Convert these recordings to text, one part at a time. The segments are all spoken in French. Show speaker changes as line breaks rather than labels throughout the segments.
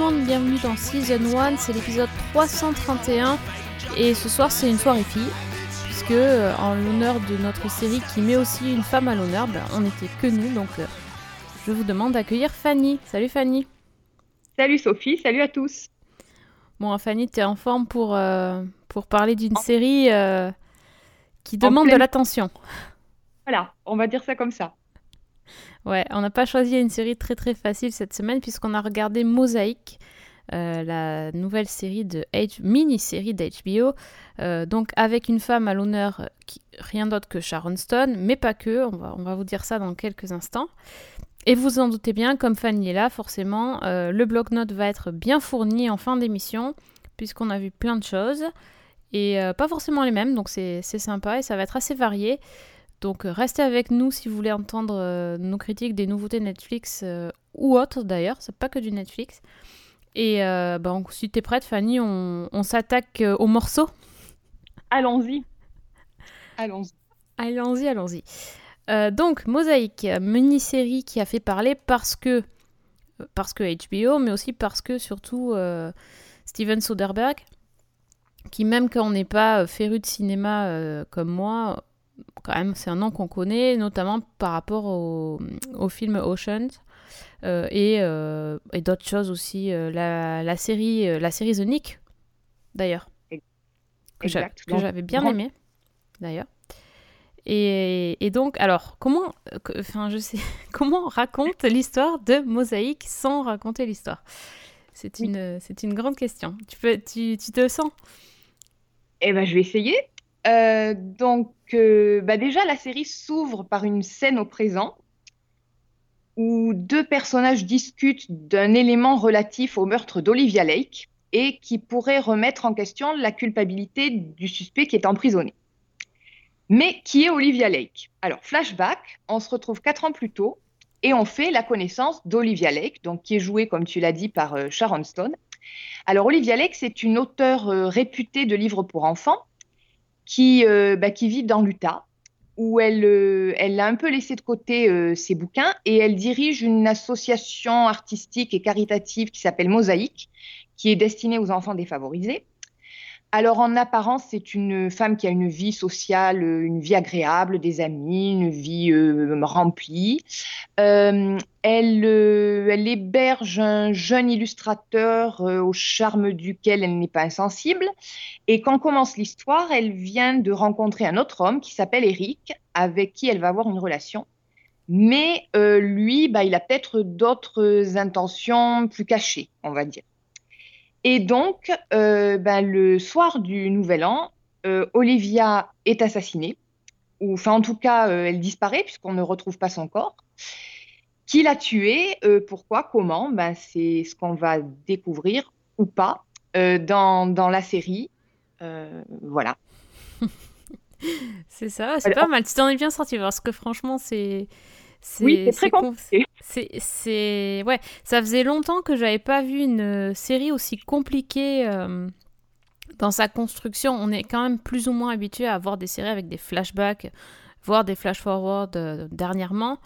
monde, bienvenue dans Season 1, c'est l'épisode 331 et ce soir c'est une soirée fille puisque euh, en l'honneur de notre série qui met aussi une femme à l'honneur, ben, on n'était que nous donc euh, je vous demande d'accueillir Fanny. Salut Fanny.
Salut Sophie, salut à tous.
Bon Fanny, t'es en forme pour, euh, pour parler d'une série qui demande de l'attention.
Voilà, on va dire ça comme ça.
Ouais, on n'a pas choisi une série très très facile cette semaine puisqu'on a regardé Mosaïque, euh, la nouvelle série de mini-série d'HBO, euh, donc avec une femme à l'honneur, qui... rien d'autre que Sharon Stone, mais pas que, on va, vous dire ça dans quelques instants. Et vous en doutez bien, comme Fanny est là, forcément, euh, le bloc-notes va être bien fourni en fin d'émission puisqu'on a vu plein de choses et pas forcément les mêmes, donc c'est sympa et ça va être assez varié. Donc euh, restez avec nous si vous voulez entendre euh, nos critiques des nouveautés Netflix euh, ou autres d'ailleurs, c'est pas que du Netflix. Et euh, bah, on- si t'es prête Fanny, on, on s'attaque euh, au morceau.
Allons-y. Allons-y.
Allons-y, allons-y. Euh, donc Mosaïque, mini-série qui a fait parler parce que parce que HBO, mais aussi parce que surtout euh, Steven Soderbergh, qui même quand on n'est pas féru de cinéma euh, comme moi, quand même c'est un nom qu'on connaît, notamment par rapport au, au film Oceans euh, et, euh, et d'autres choses aussi, euh, la, la série la série The Nick d'ailleurs que j'avais bien aimé d'ailleurs. Et, et donc, alors, comment, enfin, je sais, comment on raconte l'histoire de Mosaïque sans raconter l'histoire? C'est
Oui.
une, c'est une grande question. Tu peux, tu, tu te sens?
Eh ben, je vais essayer. Euh, donc, euh, bah déjà, la série s'ouvre par une scène au présent où deux personnages discutent d'un élément relatif au meurtre d'Olivia Lake et qui pourrait remettre en question la culpabilité du suspect qui est emprisonné. Mais qui est Olivia Lake? Alors, flashback, on se retrouve quatre ans plus tôt et on fait la connaissance d'Olivia Lake, donc qui est jouée, comme tu l'as dit, par euh, Sharon Stone. Alors, Olivia Lake, c'est une auteure réputée de livres pour enfants qui, euh, bah, qui vit dans l'Utah, où elle, euh, elle a un peu laissé de côté euh, ses bouquins et elle dirige une association artistique et caritative qui s'appelle Mosaïque, qui est destinée aux enfants défavorisés. Alors en apparence, c'est une femme qui a une vie sociale, euh, une vie agréable, des amis, une vie euh, remplie. Euh, elle, elle héberge un jeune illustrateur au charme duquel elle n'est pas insensible. Et quand commence l'histoire, elle vient de rencontrer un autre homme qui s'appelle Eric, avec qui elle va avoir une relation. Mais lui, bah, il a peut-être d'autres intentions plus cachées, on va dire. Et donc, euh, ben, le soir du Nouvel An, euh, Olivia est assassinée, ou enfin en tout cas, euh, elle disparaît puisqu'on ne retrouve pas son corps. Qui l'a tuée Pourquoi Comment ben, C'est ce qu'on va découvrir ou pas dans, dans la série. Voilà.
C'est ça, c'est
Alors-
pas mal. Tu t'en es bien sorti parce que franchement, c'est.
Oui, c'est très compliqué.
C'est, c'est, ouais, ça faisait longtemps que j'avais pas vu une euh, série aussi compliquée euh, dans sa construction. On est quand même plus ou moins habitué à voir des séries avec des flashbacks, voire des flash-forward euh, dernièrement.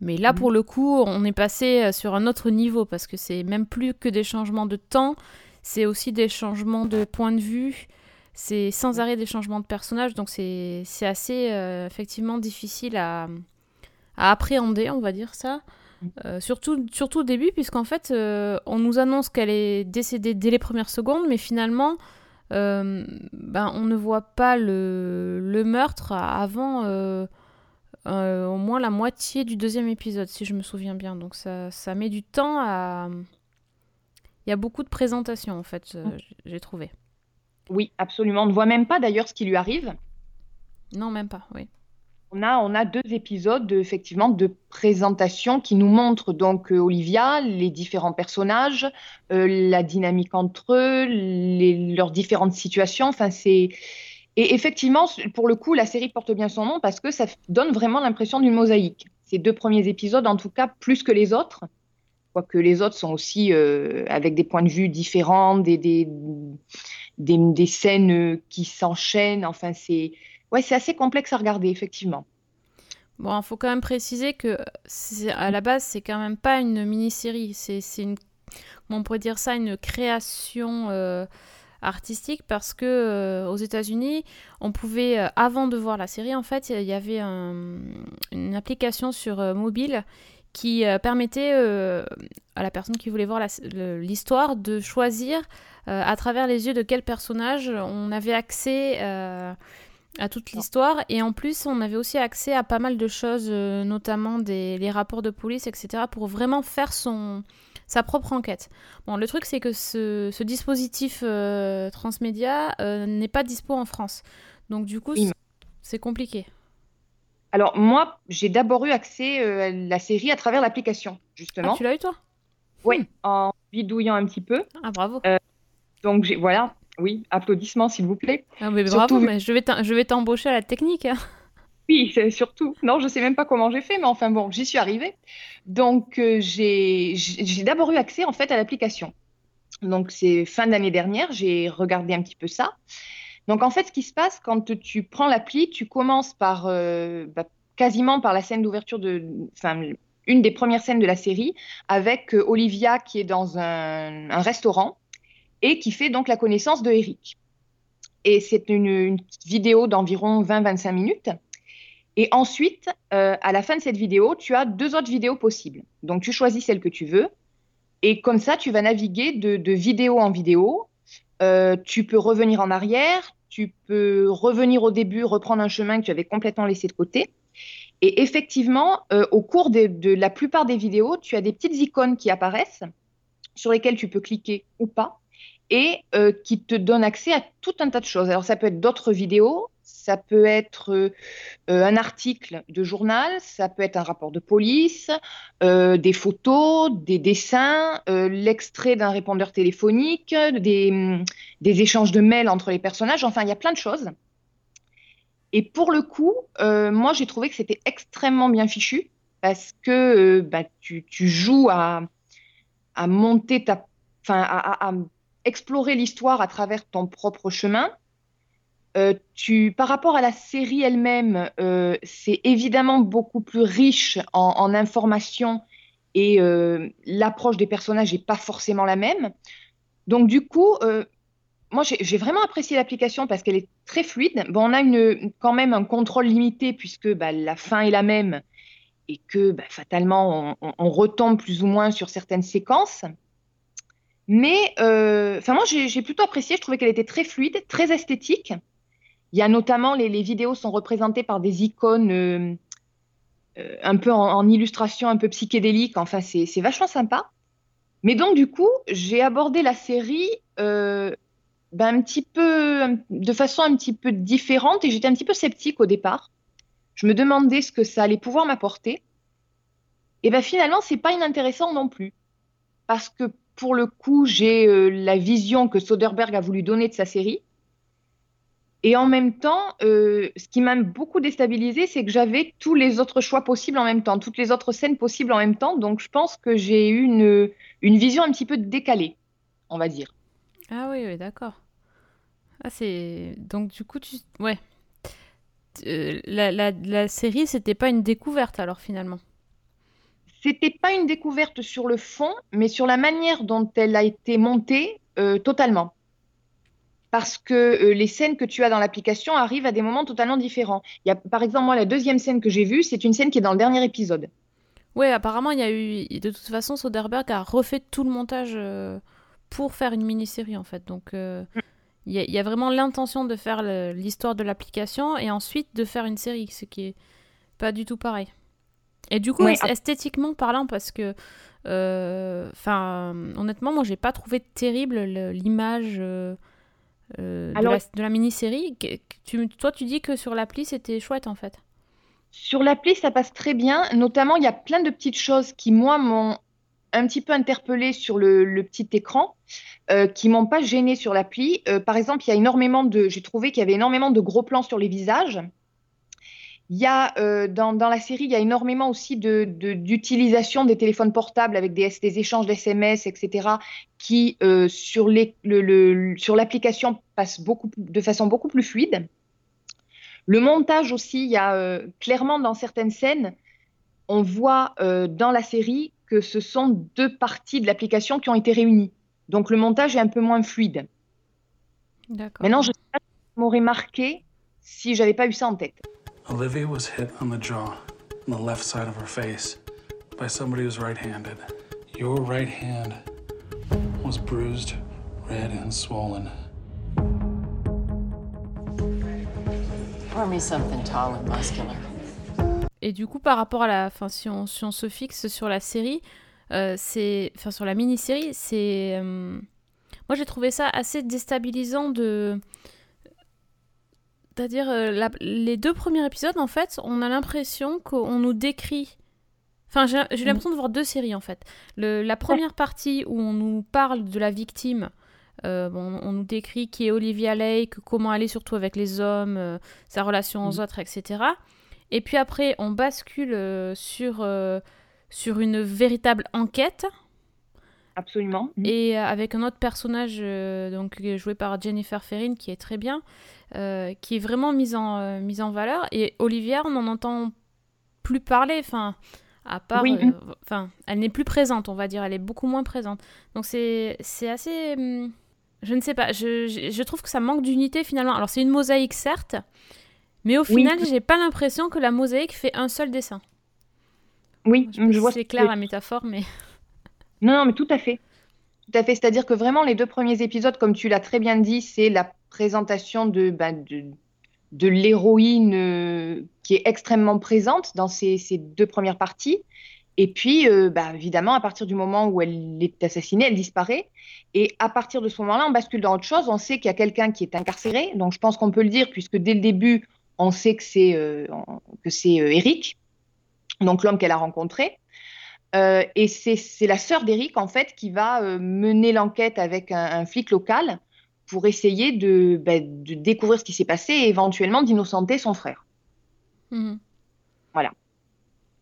Mais là,
Mhm.
pour le coup, on est passé euh, sur un autre niveau parce que c'est même plus que des changements de temps, c'est aussi des changements de point de vue. C'est sans arrêt des changements de personnages, donc c'est, c'est assez euh, effectivement difficile à, à appréhender, on va dire ça. Euh, surtout, surtout au début, puisqu'en fait, euh, on nous annonce qu'elle est décédée dès les premières secondes, mais finalement, euh, ben, on ne voit pas le, le meurtre avant au moins la moitié du deuxième épisode, si je me souviens bien. Donc ça, ça met du temps à... Il y a beaucoup de présentations, en fait, j- j'ai trouvé.
Oui, absolument. On ne voit même pas d'ailleurs ce qui lui arrive.
Non, même pas, oui.
On a, deux épisodes euh, effectivement de présentation qui nous montrent donc euh, Olivia, les différents personnages, euh, la dynamique entre eux, leurs différentes situations. Enfin, c'est et effectivement pour le coup la série porte bien son nom parce que ça donne vraiment l'impression d'une mosaïque. Ces deux premiers épisodes, en tout cas, plus que les autres. quoique les autres sont aussi euh, avec des points de vue différents, des, des, scènes qui s'enchaînent. Enfin, c'est ouais, c'est assez complexe à regarder, effectivement.
Bon, il faut quand même préciser que à la base, c'est quand même pas une mini-série. C'est une, comment on pourrait dire ça, une création euh, artistique parce que euh, aux États-Unis, on pouvait, euh, avant de voir la série, en fait, il y avait un- une application sur mobile qui permettait à la personne qui voulait voir l'histoire de choisir à travers les yeux de quel personnage on avait accès à toute l'histoire. Et en plus, on avait aussi accès à pas mal de choses, euh, notamment des, les rapports de police, etc., pour vraiment faire son, sa propre enquête. Bon, le truc, c'est que ce, ce dispositif euh, transmédia euh, n'est pas dispo en France. Donc, du coup, c'est- compliqué.
Alors, moi, j'ai d'abord eu accès euh, à la série à travers l'application,
Ah,
justement.
tu l'as eu, toi?
Oui, en bidouillant un petit peu.
Ah, bravo.
Donc, j'ai, voilà, oui, applaudissements, s'il vous plaît.
Ah, mais bravo, mais je vais t'embaucher à la technique. hein.
Oui, c'est surtout. Non, je sais même pas comment j'ai fait, mais enfin bon, j'y suis arrivée. Donc, euh, j'ai d'abord eu accès en fait à l'application. Donc, c'est fin d'année dernière, j'ai regardé un petit peu ça. Donc, en fait, ce qui se passe quand tu prends l'appli, tu commences par euh, bah, quasiment par la scène d'ouverture de, enfin, une des premières scènes de la série avec euh, Olivia qui est dans un, un restaurant et qui fait donc la connaissance de Eric. Et c'est une, vidéo d'environ 20-25 minutes. Et ensuite, euh, à la fin de cette vidéo, tu as deux autres vidéos possibles. Donc, tu choisis celle que tu veux. Et comme ça, tu vas naviguer de, vidéo en vidéo. Euh, tu peux revenir en arrière. Tu peux revenir au début, reprendre un chemin que tu avais complètement laissé de côté. Et effectivement, euh, au cours de la plupart des vidéos, tu as des petites icônes qui apparaissent sur lesquelles tu peux cliquer ou pas et euh, qui te donnent accès à tout un tas de choses. Alors, ça peut être d'autres vidéos, ça peut être euh, euh, un article de journal, ça peut être un rapport de police, des photos, des dessins, l'extrait d'un répondeur téléphonique, des, échanges de mails entre les personnages, enfin, il y a plein de choses. Et pour le coup, moi, j'ai trouvé que c'était extrêmement bien fichu parce que bah, tu, tu joues à, à monter ta... Enfin, à- à explorer l'histoire à travers ton propre chemin. Euh, tu, par rapport à la série elle-même, euh, c'est évidemment beaucoup plus riche en, en informations et euh, l'approche des personnages n'est pas forcément la même. Donc du coup, moi j'ai vraiment apprécié l'application parce qu'elle est très fluide. Bon, on a une, quand même un contrôle limité puisque bah, la fin est la même et que bah, fatalement on retombe plus ou moins sur certaines séquences. Mais euh, enfin moi j'ai plutôt apprécié. Je trouvais qu'elle était très fluide, très esthétique. Il y a notamment les, les vidéos sont représentées par des icônes euh, euh, un peu en, illustration, un peu psychédélique. Enfin, c'est vachement sympa. Mais donc, du coup, j'ai abordé la série ben, un petit peu, de façon un petit peu différente et j'étais un petit peu sceptique au départ. Je me demandais ce que ça allait pouvoir m'apporter. Et ben finalement, c'est pas inintéressant non plus. Parce que pour le coup, j'ai euh, la vision que Soderbergh a voulu donner de sa série. Et en même temps, euh, ce qui m'a beaucoup déstabilisé, c'est que j'avais tous les autres choix possibles en même temps, toutes les autres scènes possibles en même temps. Donc, je pense que j'ai eu une, vision un petit peu décalée, on va dire.
Ah oui, oui, d'accord. Ah, c'est... Donc, du coup, tu... Ouais. Euh, la, la, la série, c'était pas une découverte, alors, finalement.
C'était pas une découverte sur le fond, mais sur la manière dont elle a été montée, euh, totalement. Parce que euh, les scènes que tu as dans l'application arrivent à des moments totalement différents. Il y a, par exemple, moi, la deuxième scène que j'ai vue, c'est une scène qui est dans le dernier épisode.
Ouais, apparemment, il y a eu... De toute façon, Soderbergh a refait tout le montage euh, pour faire une mini-série, en fait. Donc, il y, y a vraiment l'intention de faire l'histoire de l'application et ensuite de faire une série, ce qui est pas du tout pareil. Et du coup,
Ouais,
esthétiquement parlant, parce que... euh, Enfin, honnêtement, moi, j'ai pas trouvé terrible le- l'image... euh, euh, de la, mini-série. Toi, tu dis que sur l'appli, c'était chouette, en fait.
Sur l'appli, ça passe très bien. Notamment, il y a plein de petites choses qui, moi, m'ont un petit peu interpellée sur le, le petit écran, euh, qui m'ont pas gênée sur l'appli. Par exemple, il y a énormément de, j'ai trouvé qu'il y avait énormément de gros plans sur les visages. Il y a euh, dans, dans la série, il y a énormément aussi de, de- d'utilisation des téléphones portables avec des, des échanges d'SMS, etc., qui euh, sur, le, le- l'application passent beaucoup, de façon beaucoup plus fluide. Le montage aussi, il y a euh, clairement dans certaines scènes, on voit dans la série que ce sont deux parties de l'application qui ont été réunies. Donc le montage est un peu moins fluide.
D'accord.
Maintenant, je ne sais pas si m'aurait marqué si j'avais pas eu ça en tête.
Olivia was hit on the jaw, on the left side of her face, by somebody who's right handed. Your right hand was bruised, red, and swollen.
Pour me something tall and muscular.
Et du coup, par rapport à la. Enfin, si on, si on se fixe sur la série, euh, c'est. Enfin, sur la mini-série, c'est. euh, Moi, j'ai trouvé ça assez déstabilisant de. C'est-à-dire, euh, les deux premiers épisodes, en fait, on a l'impression qu'on nous décrit. Enfin, j'ai j'ai l'impression de voir deux séries, en fait. Le- la première partie où on nous parle de la victime. euh, bon, on nous décrit qui est Olivia Lake, comment elle est surtout avec les hommes, euh, sa relation aux autres, etc. Et puis après, on bascule sur, sur une véritable enquête
Absolument.
et euh, avec un autre personnage euh, donc est joué par Jennifer Ferrin qui est très bien, euh, qui est vraiment mise en, euh, mise en valeur. Et Olivia, on n'en entend plus parler, enfin, à part,
Oui.
euh, enfin, elle n'est plus présente, on va dire, elle est beaucoup moins présente. Donc c'est c'est assez, hum, je ne sais pas, je, je, je trouve que ça manque d'unité finalement. Alors c'est une mosaïque certes, mais au
Oui.
final, j'ai pas l'impression que la mosaïque fait un seul dessin.
Oui,
Je
je vois.
c'est clair la métaphore, mais
Non, non, mais tout à fait. Tout à fait. C'est-à-dire que vraiment, les deux premiers épisodes, comme tu l'as très bien dit, c'est la présentation de, de l'héroïne euh, qui est extrêmement présente dans ces, deux premières parties. Et puis, euh, bah, évidemment, à partir du moment où elle est assassinée, elle disparaît. Et à partir de ce moment-là, on bascule dans autre chose. On sait qu'il y a quelqu'un qui est incarcéré. Donc, je pense qu'on peut le dire, puisque dès le début, on sait que c'est euh, que c'est Eric, donc l'homme qu'elle a rencontré. Euh, et c'est la sœur d'Eric, en fait, qui va euh, mener l'enquête avec un, un flic local pour essayer de, ben, de découvrir ce qui s'est passé et éventuellement d'innocenter son frère.
Mhm.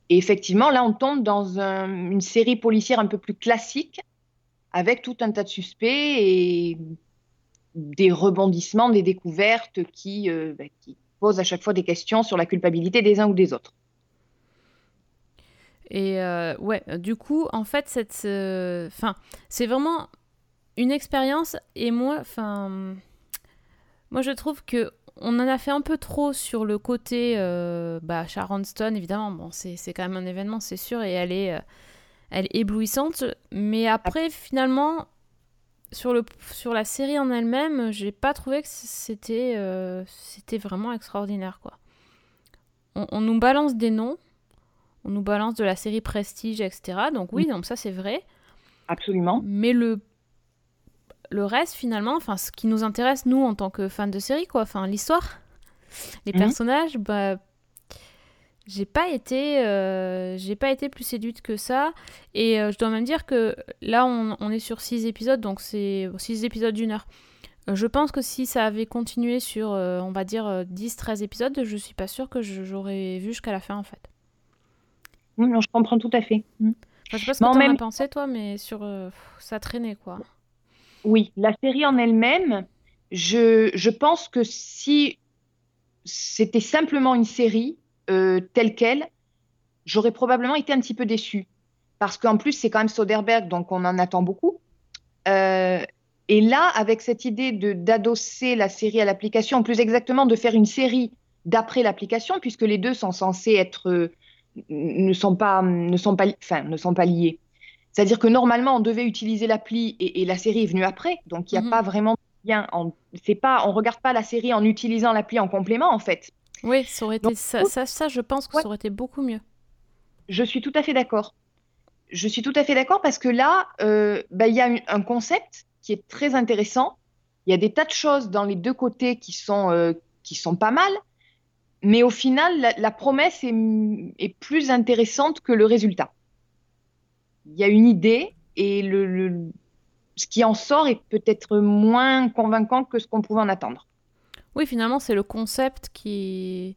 Et effectivement, là, on tombe dans un- une série policière un peu plus classique, avec tout un tas de suspects et des rebondissements, des découvertes qui, euh, qui posent à chaque fois des questions sur la culpabilité des uns ou des autres.
Et euh, ouais, du coup, en fait, cette, euh, c'est vraiment une expérience. Et moi, enfin, moi, je trouve que on en a fait un peu trop sur le côté, euh, bah, Sharon évidemment. Bon, c'est quand même un événement, c'est sûr, et elle est, euh, elle est éblouissante. Mais après, finalement, sur le, sur la série en elle-même, j'ai pas trouvé que c'était, euh, c'était vraiment extraordinaire, quoi. On nous balance des noms on nous balance de la série Prestige, etc. Donc oui, donc ça c'est vrai.
Absolument.
Mais le le reste finalement, enfin ce qui nous intéresse nous en tant que fans de série, quoi, enfin l'histoire, les
Mhm.
personnages, bah j'ai pas été euh, j'ai pas été plus séduite que ça et euh, je dois même dire que là on, on est sur 6 épisodes donc c'est 6 épisodes d'une heure Euh, je pense que si ça avait continué sur euh, on va dire 10-13 épisodes je suis pas sûre que j'aurais vu jusqu'à la fin en fait
Non, je comprends tout à fait. Mm.
Enfin, je sais pas ce que
Mais en
t'en as
même-
pensé, toi, mais sur. euh, ça traînait, quoi.
Oui, la série en elle-même, je, je pense que si c'était simplement une série euh, telle qu'elle, j'aurais probablement été un petit peu déçue. Parce qu'en plus, c'est quand même Soderbergh, donc on en attend beaucoup. Euh, et là, avec cette idée d'adosser la série à l'application, plus exactement de faire une série d'après l'application, puisque les deux sont censés être ne sont pas ne sont pas enfin ne sont pas liés. C'est-à-dire que normalement, on devait utiliser l'appli et, et la série est venue après, donc il n'y a
Mhm.
pas vraiment de lien. On c'est pas, on regarde pas la série en utilisant l'appli en complément, en fait.
Oui, ça aurait été. Ça, ça, ça, je pense que
Ouais.
ça aurait été beaucoup mieux.
Je suis tout à fait d'accord. Je suis tout à fait d'accord parce que là, euh, bah, il y a un- un concept qui est très intéressant. Il y a des tas de choses dans les deux côtés qui sont, euh, qui sont pas mal, mais au final, la, promesse est, plus intéressante que le résultat. Il y a une idée et ce qui en sort est peut-être moins convaincant que ce qu'on pouvait en attendre.
Oui, finalement, c'est le concept qui.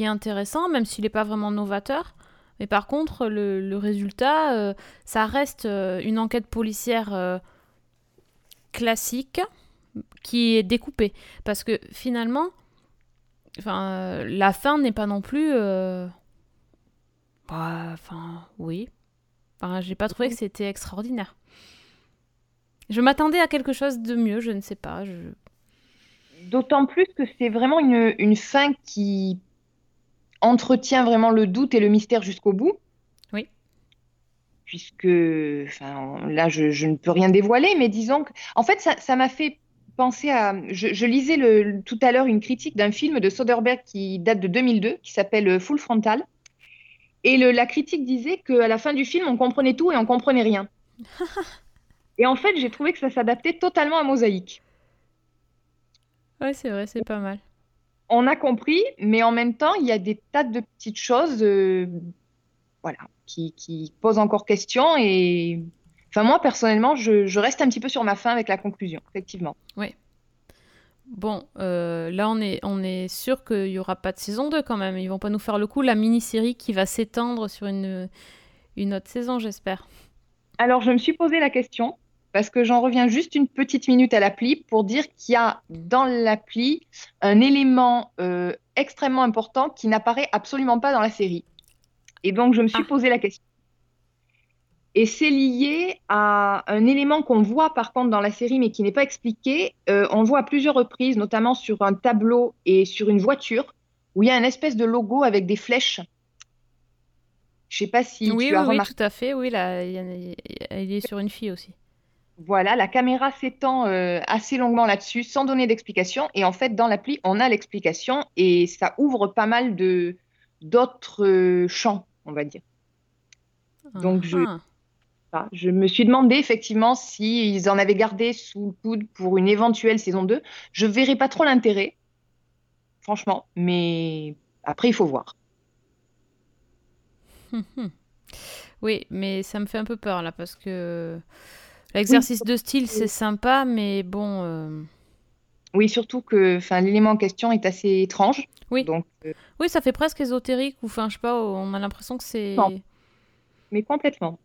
est intéressant, même s'il n'est pas vraiment novateur. Mais par contre, le, le résultat, euh, ça reste euh, une enquête policière euh, classique qui est découpée. Parce que finalement, enfin, euh, la fin n'est pas non plus. euh, bah, Enfin, oui. Enfin, j'ai pas trouvé que c'était extraordinaire. Je m'attendais à quelque chose de mieux, je ne sais pas. Je...
D'autant plus que c'est vraiment une, une fin qui entretient vraiment le doute et le mystère jusqu'au bout.
Oui.
Puisque, enfin, là, je, je ne peux rien dévoiler, mais disons que, en fait, ça m'a fait penser à. Je, je lisais le, tout à l'heure une critique d'un film de Soderbergh qui date de 2002, qui s'appelle Full Frontal. Et le- la critique disait qu'à la fin du film, on comprenait tout et on comprenait rien. et en fait, j'ai trouvé que ça s'adaptait totalement à Mosaïque.
Ouais, c'est vrai, c'est pas mal.
on a compris, mais en même temps, il y a des tas de petites choses euh, voilà, qui, qui posent encore question. Et enfin, moi, personnellement, je, je reste un petit peu sur ma faim avec la conclusion, effectivement.
Bon, euh, là on est, on est sûr qu'il n'y aura pas de saison 2 quand même. Ils vont pas nous faire le coup, la mini-série qui va s'étendre sur une, une autre saison, j'espère.
Alors, je me suis posé la question, parce que j'en reviens juste une petite minute à l'appli pour dire qu'il y a dans l'appli un élément euh, extrêmement important qui n'apparaît absolument pas dans la série. Et donc, je me suis
Ah.
posé la question. Et c'est lié à un élément qu'on voit par contre dans la série, mais qui n'est pas expliqué. Euh, on voit à plusieurs reprises, notamment sur un tableau et sur une voiture, où il y a un espèce de logo avec des flèches. Je sais pas si
oui,
tu as
oui, oui,
remarqué.
tout à fait. Oui, là, il est sur une fille aussi.
Voilà, la caméra s'étend euh, assez longuement là-dessus sans donner d'explication. Et en fait, dans l'appli, on a l'explication et ça ouvre pas mal de d'autres euh, champs, on va dire. Donc, je-
Ah.
Je me suis demandé effectivement s'ils en avaient gardé sous le coude pour une éventuelle saison 2. Je verrais pas trop l'intérêt, franchement, mais après, il faut voir.
Oui, mais ça me fait un peu peur là parce que l'exercice de style c'est sympa, mais bon. euh,
Oui, surtout que l'élément en question est assez étrange.
Oui.
Donc, euh,
Oui, ça fait presque ésotérique ou enfin, je sais pas, on a l'impression que c'est.
Mais complètement.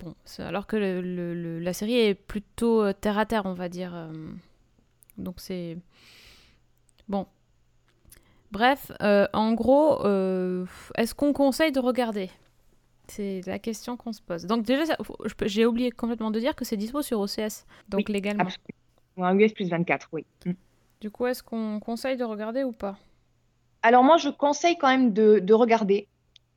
Bon, alors que le- le- le- la série est plutôt euh, terre à terre, on va dire. euh, Donc c'est. Bon. Bref, euh, en gros, euh, est-ce qu'on conseille de regarder? C'est la question qu'on se pose. Donc déjà, j'ai oublié complètement de dire que c'est dispo sur OCS, donc
Oui,
légalement.
Un US plus 24, oui. Mm.
Du coup, est-ce qu'on conseille de regarder ou pas?
Alors moi, je conseille quand même de, de regarder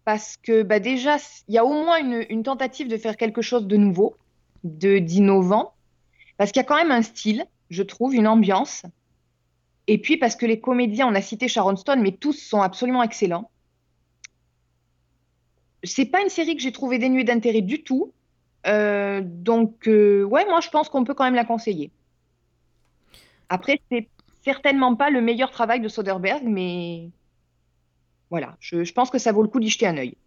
parce que bah, déjà, il y a au moins une, tentative de faire quelque chose de nouveau, de d'innovant, parce qu'il y a quand même un style, je trouve, une ambiance. Et puis parce que les comédiens, on a cité Sharon Stone, mais tous sont absolument excellents. C'est pas une série que j'ai trouvée dénuée d'intérêt du tout. Euh, donc, euh, ouais, moi, je pense qu'on peut quand même la conseiller. Après, c'est certainement pas le meilleur travail de Soderbergh, mais voilà, je, je pense que ça vaut le coup d'y jeter un œil.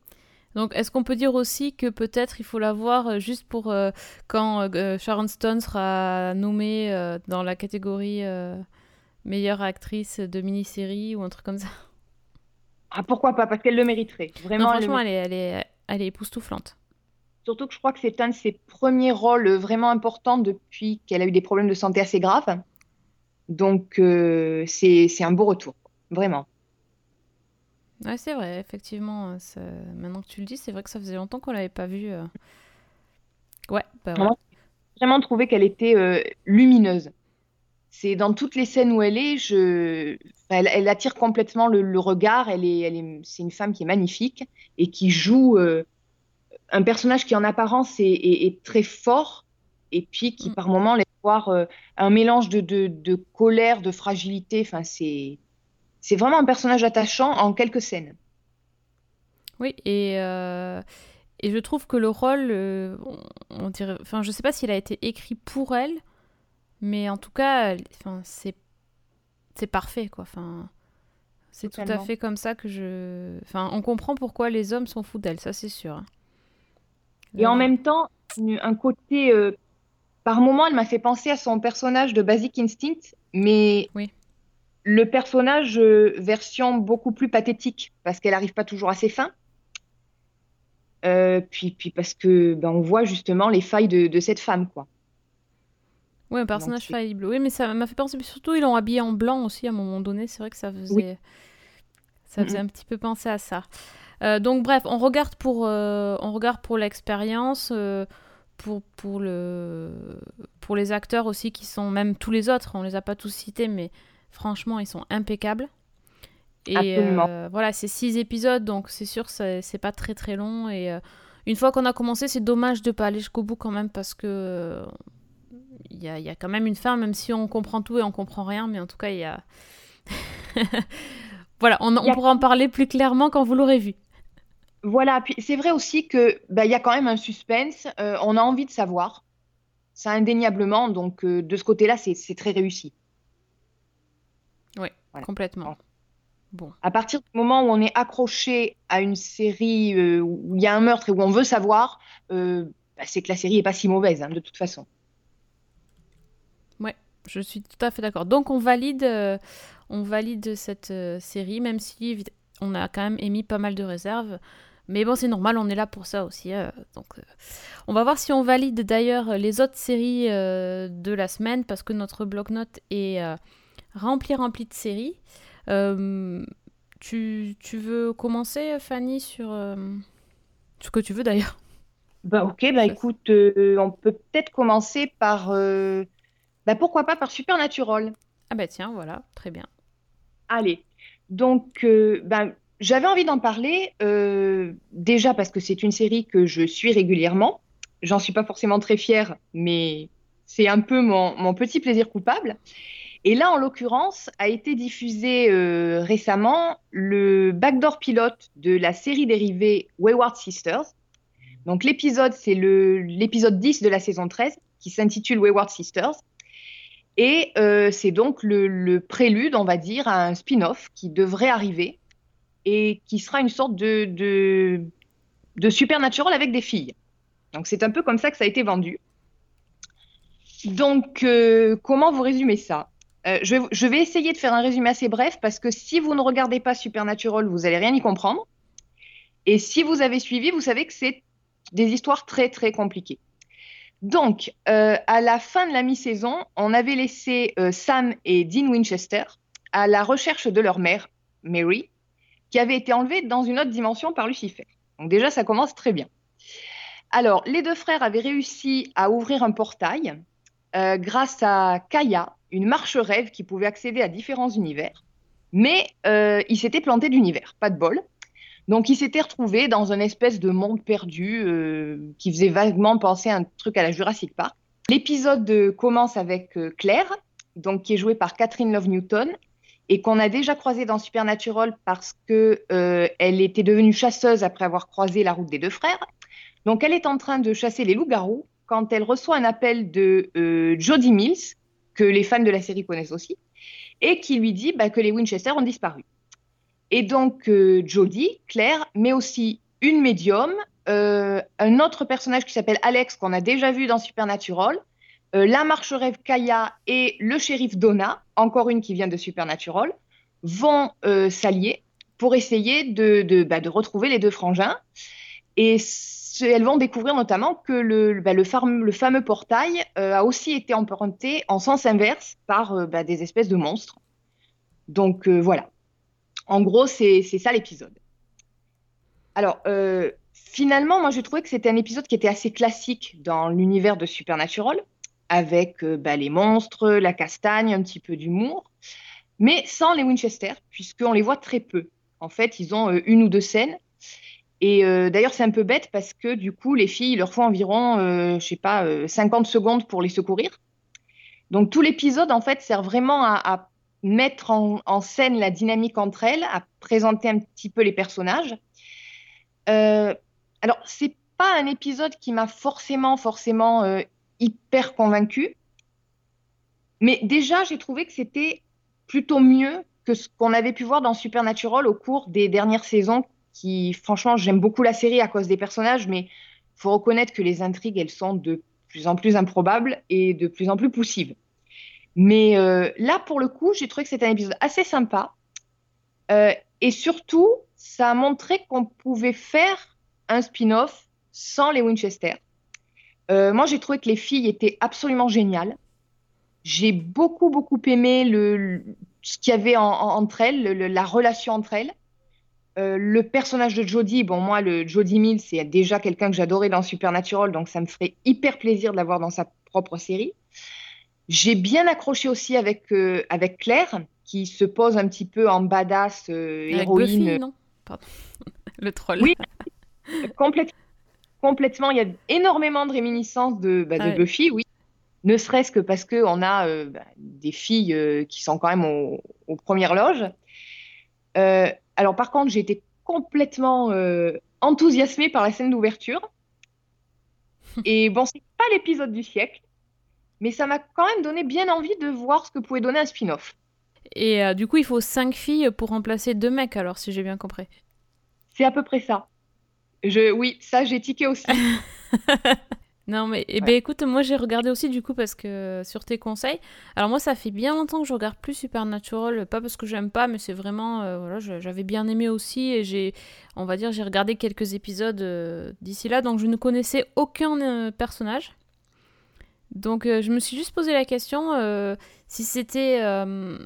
Donc, est-ce qu'on peut dire aussi que peut-être il faut la voir euh, juste pour euh, quand euh, Sharon Stone sera nommée euh, dans la catégorie meilleure actrice de mini-série ou un truc comme ça?
Ah, pourquoi pas, parce qu'elle le mériterait. Vraiment,
Non, franchement, elle est, elle est, elle est époustouflante.
Surtout que je crois que c'est un de ses premiers rôles vraiment importants depuis qu'elle a eu des problèmes de santé assez graves. Donc, c'est un beau retour, vraiment.
Ouais, c'est vrai, effectivement. euh, ça- Maintenant que tu le dis, c'est vrai que ça faisait longtemps qu'on l'avait pas vue. euh. Ouais, bah ouais.
Vraiment, J'ai vraiment trouvé qu'elle était euh, lumineuse. C'est dans toutes les scènes où elle est, je... enfin, elle, elle attire complètement le, le regard. Elle est, elle est, c'est une femme qui est magnifique et qui joue euh, un personnage qui en apparence est, est- est très fort et puis qui
Mm.
par moments laisse voir euh, un mélange de, de, de colère, de fragilité. Enfin, c'est, c'est vraiment un personnage attachant en quelques scènes.
Oui, et, euh, et je trouve que le rôle, euh, on, dirait, enfin, je sais pas s'il a été écrit pour elle, mais en tout cas, enfin, c'est c'est parfait, quoi. Enfin, c'est tout à fait comme ça que je, enfin, on comprend pourquoi les hommes sont fous d'elle, ça c'est sûr. hein.
Et en
Euh,
même temps, un côté. euh, par moment, elle m'a fait penser à son personnage de Basic Instinct, mais
Oui.
Le personnage euh, version beaucoup plus pathétique parce qu'elle n'arrive pas toujours à ses fins. Euh, puis, puis parce que ben, on voit justement les failles de, de cette femme, quoi.
Oui, un personnage faillible. Oui, mais ça m'a fait penser. Surtout, ils l'ont habillé en blanc aussi à un moment donné. C'est vrai que ça faisait, ça faisait un petit peu penser à ça. Euh, donc, bref, on regarde pour, euh, on regarde pour l'expérience, euh, pour, pour, le, pour les acteurs aussi qui sont, même tous les autres, on les a pas tous cités, mais franchement, ils sont impeccables. Et
Absolument.
euh, voilà, c'est six épisodes, donc c'est sûr, c'est pas très très long. Et euh, une fois qu'on a commencé, c'est dommage de pas aller jusqu'au bout quand même parce que euh, il y a, il y a quand même une fin, même si on comprend tout et on comprend rien, mais en tout cas, il y a. voilà, on,
a-
pourra en parler plus clairement quand vous l'aurez vu.
Voilà, puis c'est vrai aussi que ben, il y a quand même un suspense, euh, on a envie de savoir, ça indéniablement, donc euh, de ce côté-là, c'est très réussi. Voilà.
Complètement.
À partir du moment où on est accroché à une série euh, où il y a un meurtre et où on veut savoir, euh, ben, c'est que la série est pas si mauvaise, hein, de toute façon.
Je suis tout à fait d'accord. Donc on valide, euh, on valide cette série, même si on a quand même émis pas mal de réserves. Mais bon, c'est normal, on est là pour ça aussi. euh, donc, euh, on va voir si on valide d'ailleurs les autres séries euh, de la semaine, parce que notre bloc-notes est rempli, rempli de séries. Euh, tu, tu veux commencer, Fanny, sur euh, ce que tu veux d'ailleurs?
Bah, ok, bah écoute, euh, on peut peut-être commencer par, bah, pourquoi pas par Supernatural.
Ah bah tiens, voilà, très bien.
Allez, donc ben, j'avais envie d'en parler déjà parce que c'est une série que je suis régulièrement. J'en suis pas forcément très fière, mais c'est un peu mon, mon petit plaisir coupable. Et là, en l'occurrence, a été diffusé euh, récemment le backdoor pilote de la série dérivée Wayward Sisters. Donc l'épisode, c'est l'épisode 10 de la saison 13 qui s'intitule Wayward Sisters. Et euh, c'est donc le, prélude, on va dire, à un spin-off qui devrait arriver et qui sera une sorte de Supernatural avec des filles. Donc c'est un peu comme ça que ça a été vendu. Donc euh, comment vous résumez ça? Euh, je, vais- essayer de faire un résumé assez bref parce que si vous ne regardez pas Supernatural, vous allez rien y comprendre. Et si vous avez suivi, vous savez que c'est des histoires très très compliquées. Donc, euh, à la fin de la mi-saison, on avait laissé euh, Sam et Dean Winchester à la recherche de leur mère, Mary, qui avait été enlevée dans une autre dimension par Lucifer. Donc déjà, ça commence très bien. Alors, les deux frères avaient réussi à ouvrir un portail grâce à Kaya, une marche-rêve qui pouvait accéder à différents univers. Mais euh, ils s'étaient plantés d'univers, pas de bol. Donc, ils s'étaient retrouvés dans une espèce de monde perdu euh, qui faisait vaguement penser à un truc à la Jurassic Park. L'épisode commence avec euh, Claire, donc qui est jouée par Catherine Love Newton, et qu'on a déjà croisée dans Supernatural parce que elle était devenue chasseuse après avoir croisé la route des deux frères. Donc, elle est en train de chasser les loups-garous quand elle reçoit un appel de Jodie Mills, que les fans de la série connaissent aussi, et qui lui dit bah, que les Winchester ont disparu. Et donc, euh, Jodie, Claire, mais aussi une médium, euh, un autre personnage qui s'appelle Alex, qu'on a déjà vu dans Supernatural, euh, la marche-rêve Kaya et le shérif Donna, encore une qui vient de Supernatural, vont euh, s'allier pour essayer de, bah, de retrouver les deux frangins. Et elles vont découvrir notamment que le, bah, fameux portail euh, a aussi été emprunté en sens inverse par euh, bah, des espèces de monstres. Donc euh, voilà. En gros, c'est ça l'épisode. Alors, finalement, moi, j'ai trouvé que c'était un épisode qui était assez classique dans l'univers de Supernatural, avec bah, les monstres, la castagne, un petit peu d'humour, mais sans les Winchester, puisqu'on les voit très peu. En fait, ils ont une ou deux scènes. Et euh, d'ailleurs, c'est un peu bête parce que du coup, les filles, il leur faut environ, euh, je sais pas, euh, 50 secondes pour les secourir. Donc, tout l'épisode, en fait, sert vraiment à, mettre en, en scène la dynamique entre elles, à présenter un petit peu les personnages. Euh, alors, c'est pas un épisode qui m'a forcément, forcément euh, hyper convaincue. Mais déjà, j'ai trouvé que c'était plutôt mieux que ce qu'on avait pu voir dans Supernatural au cours des dernières saisons. Qui, franchement, j'aime beaucoup la série à cause des personnages, mais faut reconnaître que les intrigues, elles sont de plus en plus improbables et de plus en plus poussives. Mais euh, là, pour le coup, j'ai trouvé que c'était un épisode assez sympa. Euh, et surtout, ça a montré qu'on pouvait faire un spin-off sans les Winchester. Euh, moi, j'ai trouvé que les filles étaient absolument géniales. J'ai beaucoup, beaucoup aimé ce qu'il y avait en- en- entre elles, le- le- la relation entre elles. Euh, le personnage de Jodie, bon, moi, le Jodie Mills, c'est déjà quelqu'un que j'adorais dans Supernatural, donc ça me ferait hyper plaisir de l'avoir dans sa propre série. J'ai bien accroché aussi avec, euh, avec Claire, qui se pose un petit peu en badass euh,
Avec
héroïne.
Buffy, non? Pardon. Le troll.
Oui. Complète- complètement, il y a énormément de réminiscences de, bah, de
Ouais.
Buffy, oui. Ne serait-ce que parce qu'on a euh, bah, des filles qui sont quand même au- aux premières loges. Alors, par contre, j'ai été complètement euh, enthousiasmée par la scène d'ouverture. Et bon, c'est pas l'épisode du siècle, mais ça m'a quand même donné bien envie de voir ce que pouvait donner un spin-off.
Et euh, du coup, il faut cinq filles pour remplacer deux mecs, alors, si j'ai bien compris.
C'est à peu près ça. Je, oui, ça, j'ai tiqué aussi.
Non, mais eh ben, écoute, moi j'ai regardé aussi du coup parce que sur tes conseils. Alors moi, ça fait bien longtemps que je regarde plus Supernatural, pas parce que j'aime pas, mais c'est vraiment euh, voilà, j'avais bien aimé aussi et j'ai, on va dire, j'ai regardé quelques épisodes euh, d'ici là, donc je ne connaissais aucun euh, personnage. Donc euh, je me suis juste posé la question euh, si c'était euh,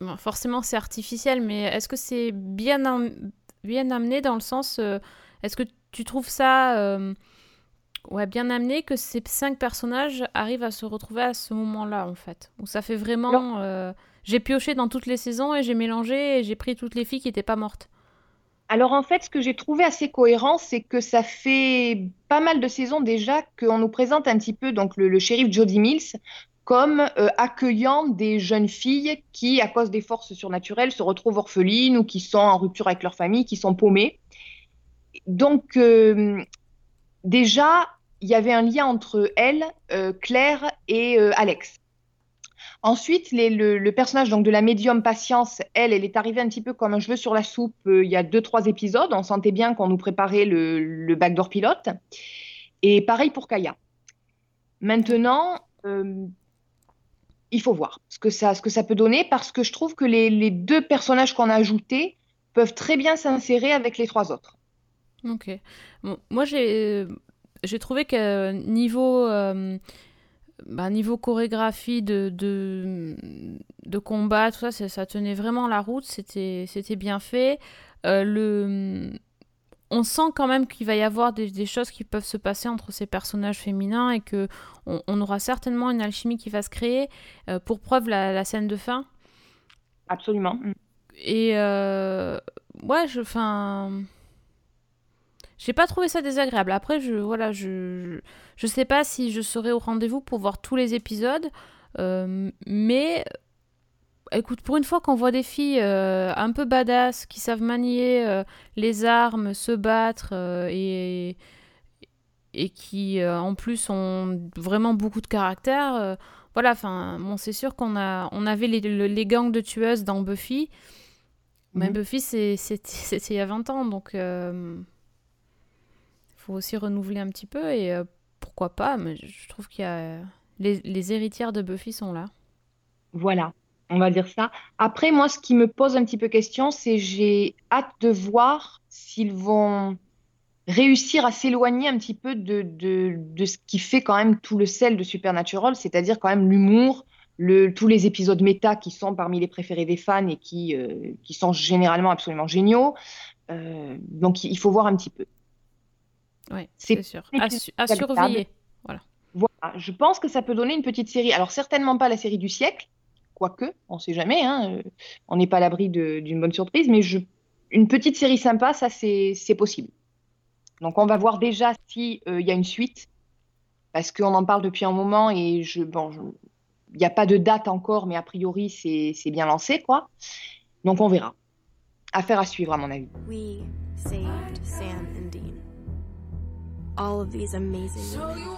bon, forcément c'est artificiel, mais est-ce que c'est bien am- bien amené dans le sens, euh, est-ce que tu trouves ça euh, Ouais, bien amené que ces cinq personnages arrivent à se retrouver à ce moment-là, en fait. Où ça fait vraiment. euh, J'ai pioché dans toutes les saisons et j'ai mélangé et j'ai pris toutes les filles qui n'étaient pas mortes.
Alors en fait, ce que j'ai trouvé assez cohérent, c'est que ça fait pas mal de saisons déjà qu'on nous présente un petit peu donc le, le shérif Jody Mills comme euh, accueillant des jeunes filles qui, à cause des forces surnaturelles, se retrouvent orphelines ou qui sont en rupture avec leur famille, qui sont paumées. Donc euh, déjà, il y avait un lien entre elle, euh, Claire et euh, Alex. Ensuite, le, personnage donc, de la médium Patience, elle, elle est arrivée un petit peu comme un cheveu sur la soupe euh, il y a deux, trois épisodes. On sentait bien qu'on nous préparait le, backdoor pilote. Et pareil pour Kaya. Maintenant, il faut voir ce que ça, peut donner parce que je trouve que les deux personnages qu'on a ajoutés peuvent très bien s'insérer avec les trois autres.
Ok. Bon, moi, j'ai j'ai trouvé que niveau, euh, bah, niveau chorégraphie de, de, de combat, tout ça, ça, tenait vraiment la route. C'était c'était bien fait. Euh, le... On sent quand même qu'il va y avoir des, des choses qui peuvent se passer entre ces personnages féminins et que on, on aura certainement une alchimie qui va se créer. Euh, pour preuve, la, la scène de fin.
Absolument.
Et euh, ouais, je, enfin, j'ai pas trouvé ça désagréable. Après, je, voilà, je, je sais pas si je serai au rendez-vous pour voir tous les épisodes, euh, mais écoute, pour une fois qu'on voit des filles euh, un peu badass qui savent manier euh, les armes, se battre et et qui en plus ont vraiment beaucoup de caractère. voilà, enfin, bon, c'est sûr qu'on a, on avait les, le- les gangs de tueuses dans Buffy. Mais
Mhm.
Buffy, c'est- c'était il y a 20 ans, donc faut aussi renouveler un petit peu. Et euh, pourquoi pas, mais je trouve qu'il y a. Les, héritières de Buffy sont là.
Voilà, on va dire ça. Après, moi, ce qui me pose un petit peu question, c'est j'ai hâte de voir s'ils vont réussir à s'éloigner un petit peu de, de, ce qui fait quand même tout le sel de Supernatural, c'est-à-dire quand même l'humour, tous les épisodes méta qui sont parmi les préférés des fans et qui, euh, qui sont généralement absolument géniaux. Euh, donc, il faut voir un petit peu.
Oui,
C'est
sûr. À, su- à
acceptable.
surveiller.
Voilà, je pense que ça peut donner une petite série. Alors, certainement pas la série du siècle, quoique, on ne sait jamais, hein, euh, on n'est pas à l'abri d'une bonne surprise, mais je, une petite série sympa, ça, c'est possible. Donc, on va voir déjà s'il y a une suite, parce qu'on en parle depuis un moment et je, bon, je- il n'y a pas de date encore, mais a priori, c'est c'est bien lancé, quoi. Donc, on verra. Affaire à suivre, à mon avis.
We saved Sam and Dean. All of these amazing women.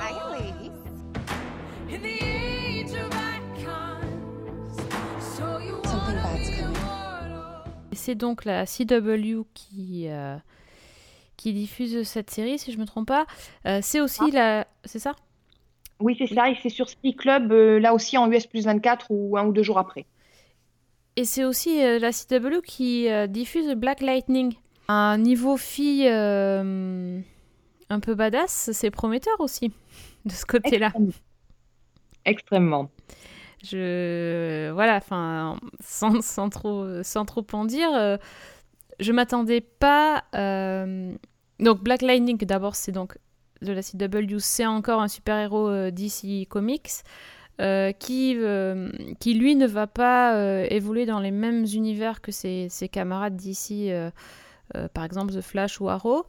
Hi, ladies.
Something bad's coming.
Et C'est donc la CW qui, euh, qui diffuse cette série, si je me trompe pas. Euh, c'est aussi la. C'est ça?
Oui, c'est ça, et c'est sur Spy Club, euh, là aussi en US plus 24 ou un ou deux jours après.
Et c'est aussi euh, la CW qui euh, diffuse Black Lightning. Un niveau fille euh, un peu badass, c'est prometteur aussi, de ce côté-là.
Extrêmement.
Je voilà, enfin, sans, sans trop sans trop en dire, euh, je m'attendais pas. euh, Donc Black Lightning, d'abord, c'est donc de la CW, c'est encore un super héros DC Comics. euh, qui, euh, qui lui ne va pas euh, évoluer dans les mêmes univers que ses, ses camarades d'ici, euh, par exemple The Flash ou Arrow.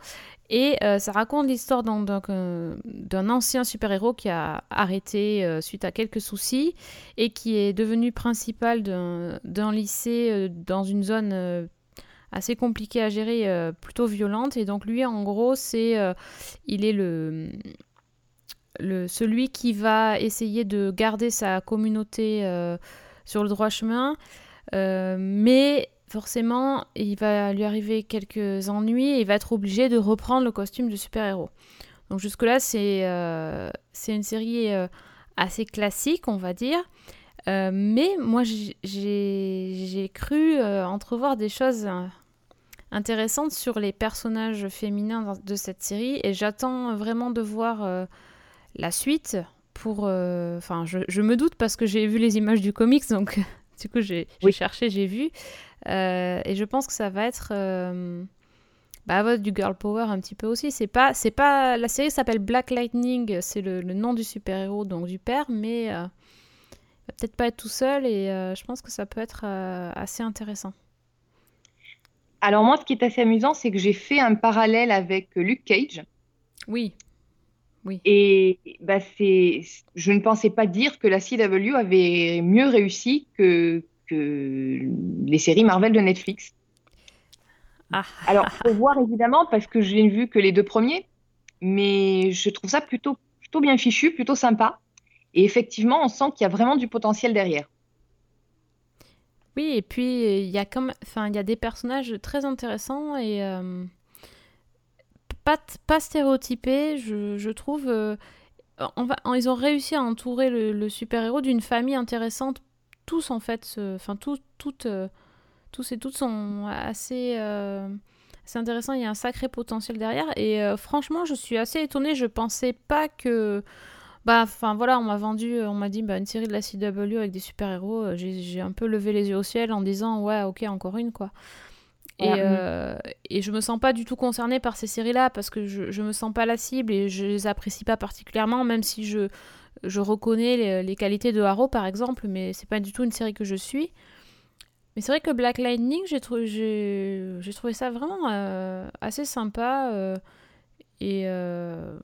Et euh, ça raconte l'histoire euh, d'un ancien super-héros qui a arrêté suite à quelques soucis et qui est devenu principal d'un lycée dans une zone assez compliquée à gérer, plutôt violente. Et donc lui, en gros, c'est il est le, le celui qui va essayer de garder sa communauté sur le droit chemin, mais forcément, il va lui arriver quelques ennuis et il va être obligé de reprendre le costume de super-héros. Donc jusque-là, c'est euh, une série euh, assez classique, on va dire. Euh, mais moi, j'ai- cru entrevoir des choses intéressantes sur les personnages féminins de cette série et j'attends vraiment de voir la suite pour... Enfin, je, je me doute parce que j'ai vu les images du comics, donc du coup, j'ai j'ai
Oui.
cherché, j'ai vu. Euh, et je pense que ça va être... euh, bah, du girl power un petit peu aussi. C'est pas, c'est pas, la série s'appelle Black Lightning, c'est le, le nom du super-héros, donc du père, mais euh, va peut-être pas être tout seul et euh, je pense que ça peut être euh, assez intéressant.
Alors moi, ce qui est assez amusant, c'est que j'ai fait un parallèle avec Luke Cage.
Oui,
Et bah, c'est, je ne pensais pas dire que la CW avait mieux réussi que, que les séries Marvel de Netflix.
Ah.
Alors, faut voir évidemment parce que je n'ai vu que les deux premiers, mais je trouve ça plutôt, plutôt bien fichu, plutôt sympa. Et effectivement, on sent qu'il y a vraiment du potentiel derrière.
oui, et puis il y a comme, enfin, il y a des personnages très intéressants et euh, pas, pas stéréotypés, je, je trouve. euh, on va, ils ont réussi à entourer le, le super-héros d'une famille intéressante. Tous en fait, enfin tous, toutes, euh, tous et toutes sont assez, euh, assez intéressants. Il y a un sacré potentiel derrière et euh, franchement, je suis assez étonnée. Je pensais pas que Bah, enfin voilà, on m'a vendu, on m'a dit bah, une série de la CW avec des super-héros. euh, J'ai un peu levé les yeux au ciel en disant ouais, ok, encore une quoi. Et,
Ouais.
euh, et je me sens pas du tout concernée par ces séries-là parce que je, je me sens pas la cible et je les apprécie pas particulièrement, même si je, je reconnais les, les qualités de Arrow par exemple, mais c'est pas du tout une série que je suis. Mais c'est vrai que Black Lightning, j'ai trouvé, ça vraiment euh, assez sympa euh, et euh,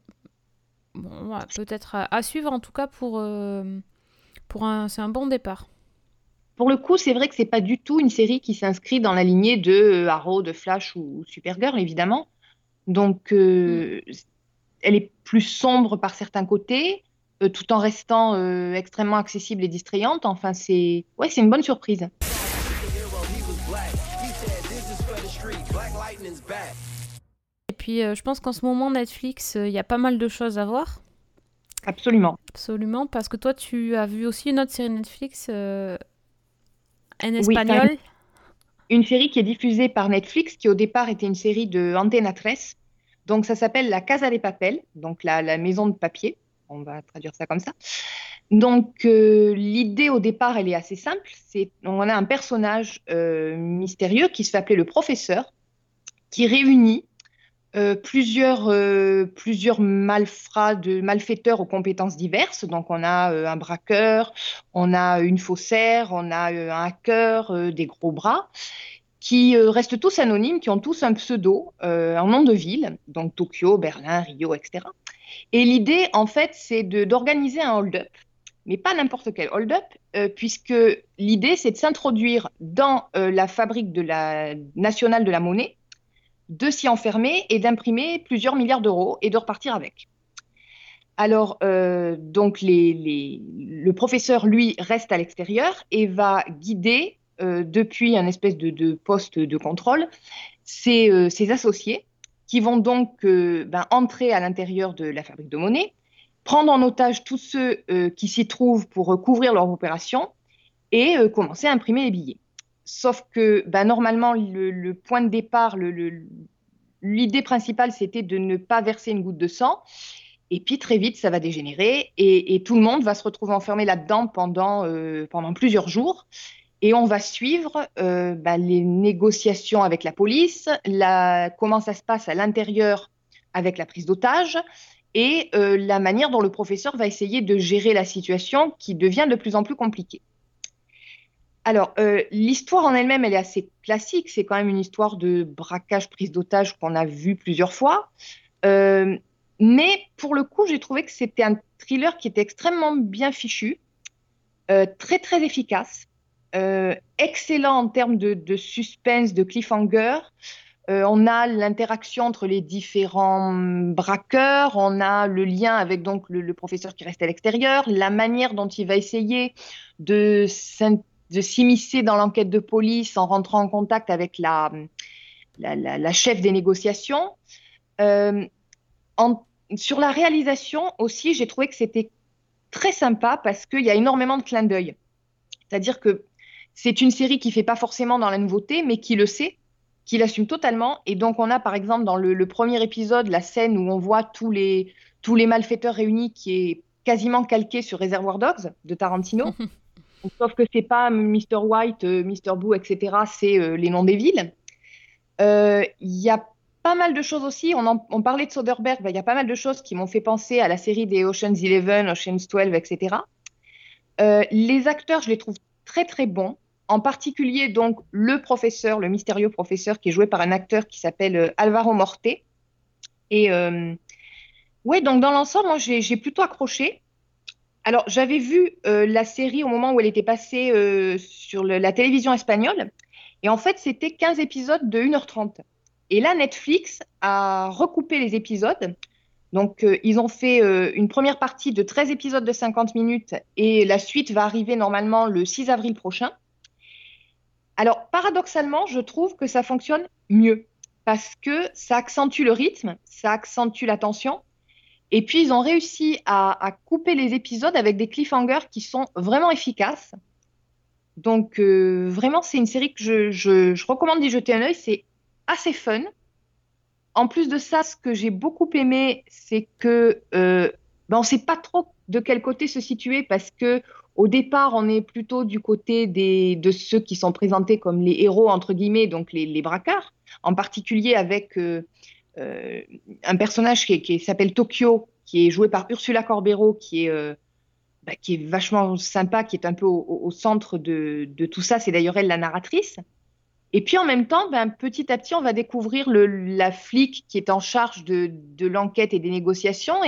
bon, voilà, peut-être à, à suivre en tout cas pour, pour un, c'est un bon départ.
Pour le coup, c'est vrai que c'est pas du tout une série qui s'inscrit dans la lignée de Arrow, de Flash ou Supergirl, évidemment. Donc, euh, elle est plus sombre par certains côtés, euh, tout en restant euh, extrêmement accessible et distrayante. Enfin, c'est ouais, c'est une bonne surprise.
Et puis euh, je pense qu'en ce moment Netflix, il y a pas mal de choses à voir.
Absolument.
Absolument, parce que toi tu as vu aussi une autre série Netflix en
Oui,
espagnol.
Une série qui est diffusée par Netflix, qui au départ était une série de Antena 13. Donc, ça s'appelle La Casa de Papel, donc la, la maison de papier. On va traduire ça comme ça. Donc, euh, l'idée au départ, elle est assez simple. On a un personnage euh, mystérieux qui se fait appeler le professeur, qui réunit euh, plusieurs, plusieurs malfaiteurs aux compétences diverses. Donc, on a un braqueur, on a une faussaire, on a un hacker, des gros bras, qui restent tous anonymes, qui ont tous un pseudo, un nom de ville, donc Tokyo, Berlin, Rio, etc. Et l'idée, en fait, c'est d'organiser un hold-up, mais pas n'importe quel hold-up, euh, puisque l'idée, c'est de s'introduire dans euh, la fabrique de la nationale de la monnaie, de s'y enfermer et d'imprimer plusieurs milliards d'euros et de repartir avec. Alors, euh, donc, le professeur, lui, reste à l'extérieur et va guider, depuis un espèce de, poste de contrôle, ses associés qui vont donc euh, ben, entrer à l'intérieur de la fabrique de monnaie prendre en otage tous ceux euh, qui s'y trouvent pour euh, couvrir leur opération et commencer à imprimer les billets. Sauf que bah, normalement, le, point de départ, l'idée principale, c'était de ne pas verser une goutte de sang. Et puis très vite, ça va dégénérer et, tout le monde va se retrouver enfermé là-dedans pendant plusieurs jours. Et on va suivre euh, bah, les négociations avec la police, comment ça se passe à l'intérieur avec la prise d'otage et euh, la manière dont le professeur va essayer de gérer la situation qui devient de plus en plus compliquée. Alors, euh, l'histoire en elle-même, elle est assez classique. C'est quand même une histoire de braquage, prise d'otage qu'on a vu plusieurs fois. Mais pour le coup, j'ai trouvé que c'était un thriller qui était extrêmement bien fichu, très très efficace, euh, excellent en termes de, suspense, de cliffhanger. Euh, on a l'interaction entre les différents braqueurs, on a le lien avec donc le, professeur qui reste à l'extérieur, la manière dont il va essayer de, s'immiscer dans l'enquête de police en rentrant en contact avec la, la, la- chef des négociations. Euh, sur la réalisation aussi, j'ai trouvé que c'était très sympa parce qu'il y a énormément de clins d'œil. C'est-à-dire que c'est une série qui fait pas forcément dans la nouveauté, mais qui le sait, qui l'assume totalement. Et donc, on a par exemple dans le, le premier épisode la scène où on voit tous les, tous les malfaiteurs réunis qui est quasiment calqué sur Reservoir Dogs de Tarantino. Sauf que c'est pas Mr. White, euh, Mr. Boo, etc. C'est euh, les noms des villes. Euh, Il y a pas mal de choses aussi. On, en- on parlait de Soderbergh. ben, Il y a pas mal de choses qui m'ont fait penser à la série des Ocean's Eleven, Ocean's 12, etc. Euh, les acteurs, je les trouve très très bons. En particulier, donc, le professeur, le mystérieux professeur, qui est joué par un acteur qui s'appelle euh, Alvaro Morte. Et euh, ouais, donc dans l'ensemble, moi, j'ai plutôt accroché. Alors, j'avais vu euh, la série au moment où elle était passée euh, sur la télévision espagnole. Et en fait, c'était 15 épisodes de 1h30. Et là, Netflix a recoupé les épisodes. Donc, euh, ils ont fait euh, une première partie de 13 épisodes de 50 minutes et la suite va arriver normalement le 6 avril prochain. Alors, paradoxalement, je trouve que ça fonctionne mieux parce que ça accentue le rythme, ça accentue la tension. Et puis, ils ont réussi à, couper les épisodes avec des cliffhangers qui sont vraiment efficaces. Donc, euh, vraiment, c'est une série que je recommande d'y jeter un œil. C'est assez fun. En plus de ça, ce que j'ai beaucoup aimé, c'est que euh, ben, on ne sait pas trop de quel côté se situer parce que au départ, on est plutôt du côté de ceux qui sont présentés comme les héros, entre guillemets, donc les, les braqueurs, en particulier avec euh, euh, un personnage qui, s'appelle Tokyo, qui est joué par Ursula Corbero, qui est, euh, bah, vachement sympa, qui est un peu au, centre de, tout ça. C'est d'ailleurs elle la narratrice. Et puis en même temps, ben, petit à petit, on va découvrir la flic qui est en charge de, l'enquête et des négociations.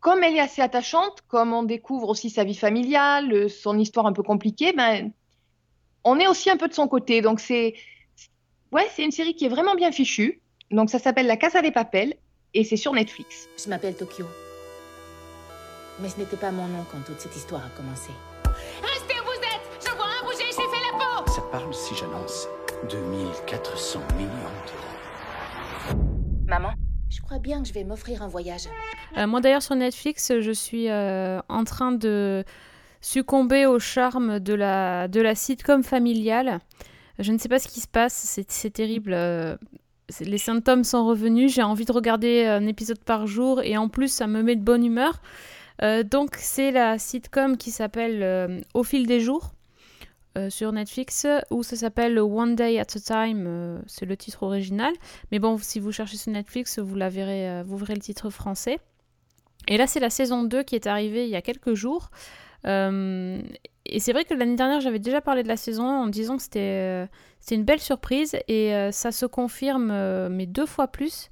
Comme elle est assez attachante, comme on découvre aussi sa vie familiale, son histoire un peu compliquée, ben, on est aussi un peu de son côté. Donc c'est ouais, c'est une série qui est vraiment bien fichue. Donc ça s'appelle La Casa des Papel et c'est sur Netflix.
Je m'appelle Tokyo. Mais ce n'était pas mon nom quand toute cette histoire a commencé.
Restez où vous êtes Je vois un bouger, j'ai fait la peau
Ça parle si j'annonce 2400 millions d'euros.
Maman? Crois bien que je vais m'offrir un voyage.
Euh, moi d'ailleurs sur Netflix, je suis euh, en train de succomber au charme de la, de la sitcom familiale. Je ne sais pas ce qui se passe, c'est terrible. euh, les symptômes sont revenus, j'ai envie de regarder un épisode par jour et en plus ça me met de bonne humeur. Donc c'est la sitcom qui s'appelle Au fil des jours euh, sur Netflix ou ça s'appelle One Day at a Time, euh, c'est le titre original. Mais bon, si vous cherchez sur Netflix, vous la verrez, euh, vous verrez le titre français. Et là, c'est la saison 2 qui est arrivée il y a quelques jours. Et c'est vrai que l'année dernière, j'avais déjà parlé de la saison 1 en disant que c'était une belle surprise. Et ça se confirme, mais deux fois plus.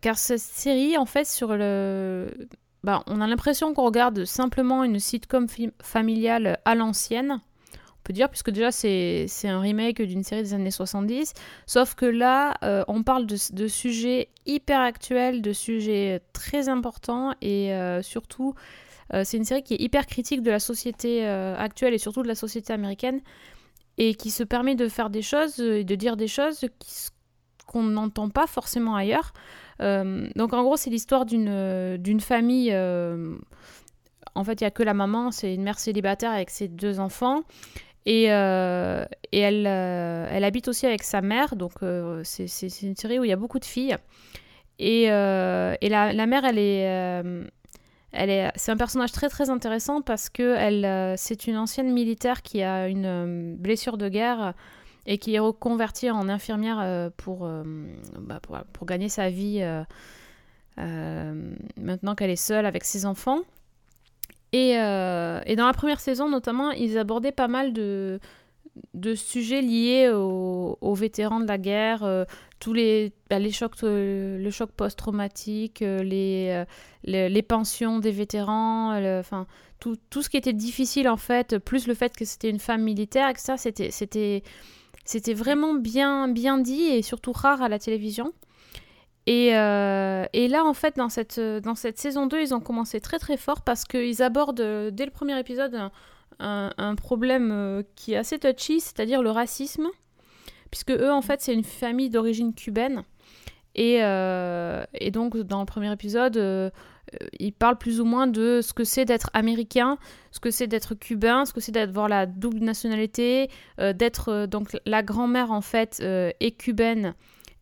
Car cette série, en fait, sur le... bah, on a l'impression qu'on regarde simplement une sitcom familiale à l'ancienne. Peut dire, puisque déjà c'est un remake d'une série des années 70. Sauf que là, euh, on parle de, de sujets hyper actuels, de sujets très importants et euh, surtout, euh, c'est une série qui est hyper critique de la société actuelle et surtout de la société américaine et qui se permet de faire des choses et de dire des choses qu'on n'entend pas forcément ailleurs. Donc en gros, c'est l'histoire d'une famille. en fait, il y a que la maman, c'est une mère célibataire avec ses deux enfants. Et, euh, euh, elle habite aussi avec sa mère, donc euh, c'est une série où il y a beaucoup de filles. Et, la, mère, c'est un personnage très très intéressant parce que c'est une ancienne militaire qui a une blessure de guerre et qui est reconvertie en infirmière pour, bah, pour, pour gagner sa vie maintenant qu'elle est seule avec ses enfants. Et, euh, et dans la première saison, notamment, ils abordaient pas mal de, de sujets liés aux, aux vétérans de la guerre, euh, tous les, bah, les chocs, euh, le choc post-traumatique, les, les, pensions des vétérans, enfin tout, tout ce qui était difficile en fait, plus le fait que c'était une femme militaire, et que ça c'était c'était c'était vraiment bien bien dit et surtout rare à la télévision. Et, euh, et là, en fait, dans cette, dans cette saison 2, ils ont commencé très très fort parce qu'ils abordent euh, dès le premier épisode un, un- problème euh, qui est assez touchy, c'est-à-dire le racisme. Puisque eux, en fait, c'est une famille d'origine cubaine. Et, et donc, dans le premier épisode, euh, ils parlent plus ou moins de ce que c'est d'être américain, ce que c'est d'être cubain, ce que c'est d'avoir la double nationalité, d'être. donc, la grand-mère, en fait, est cubaine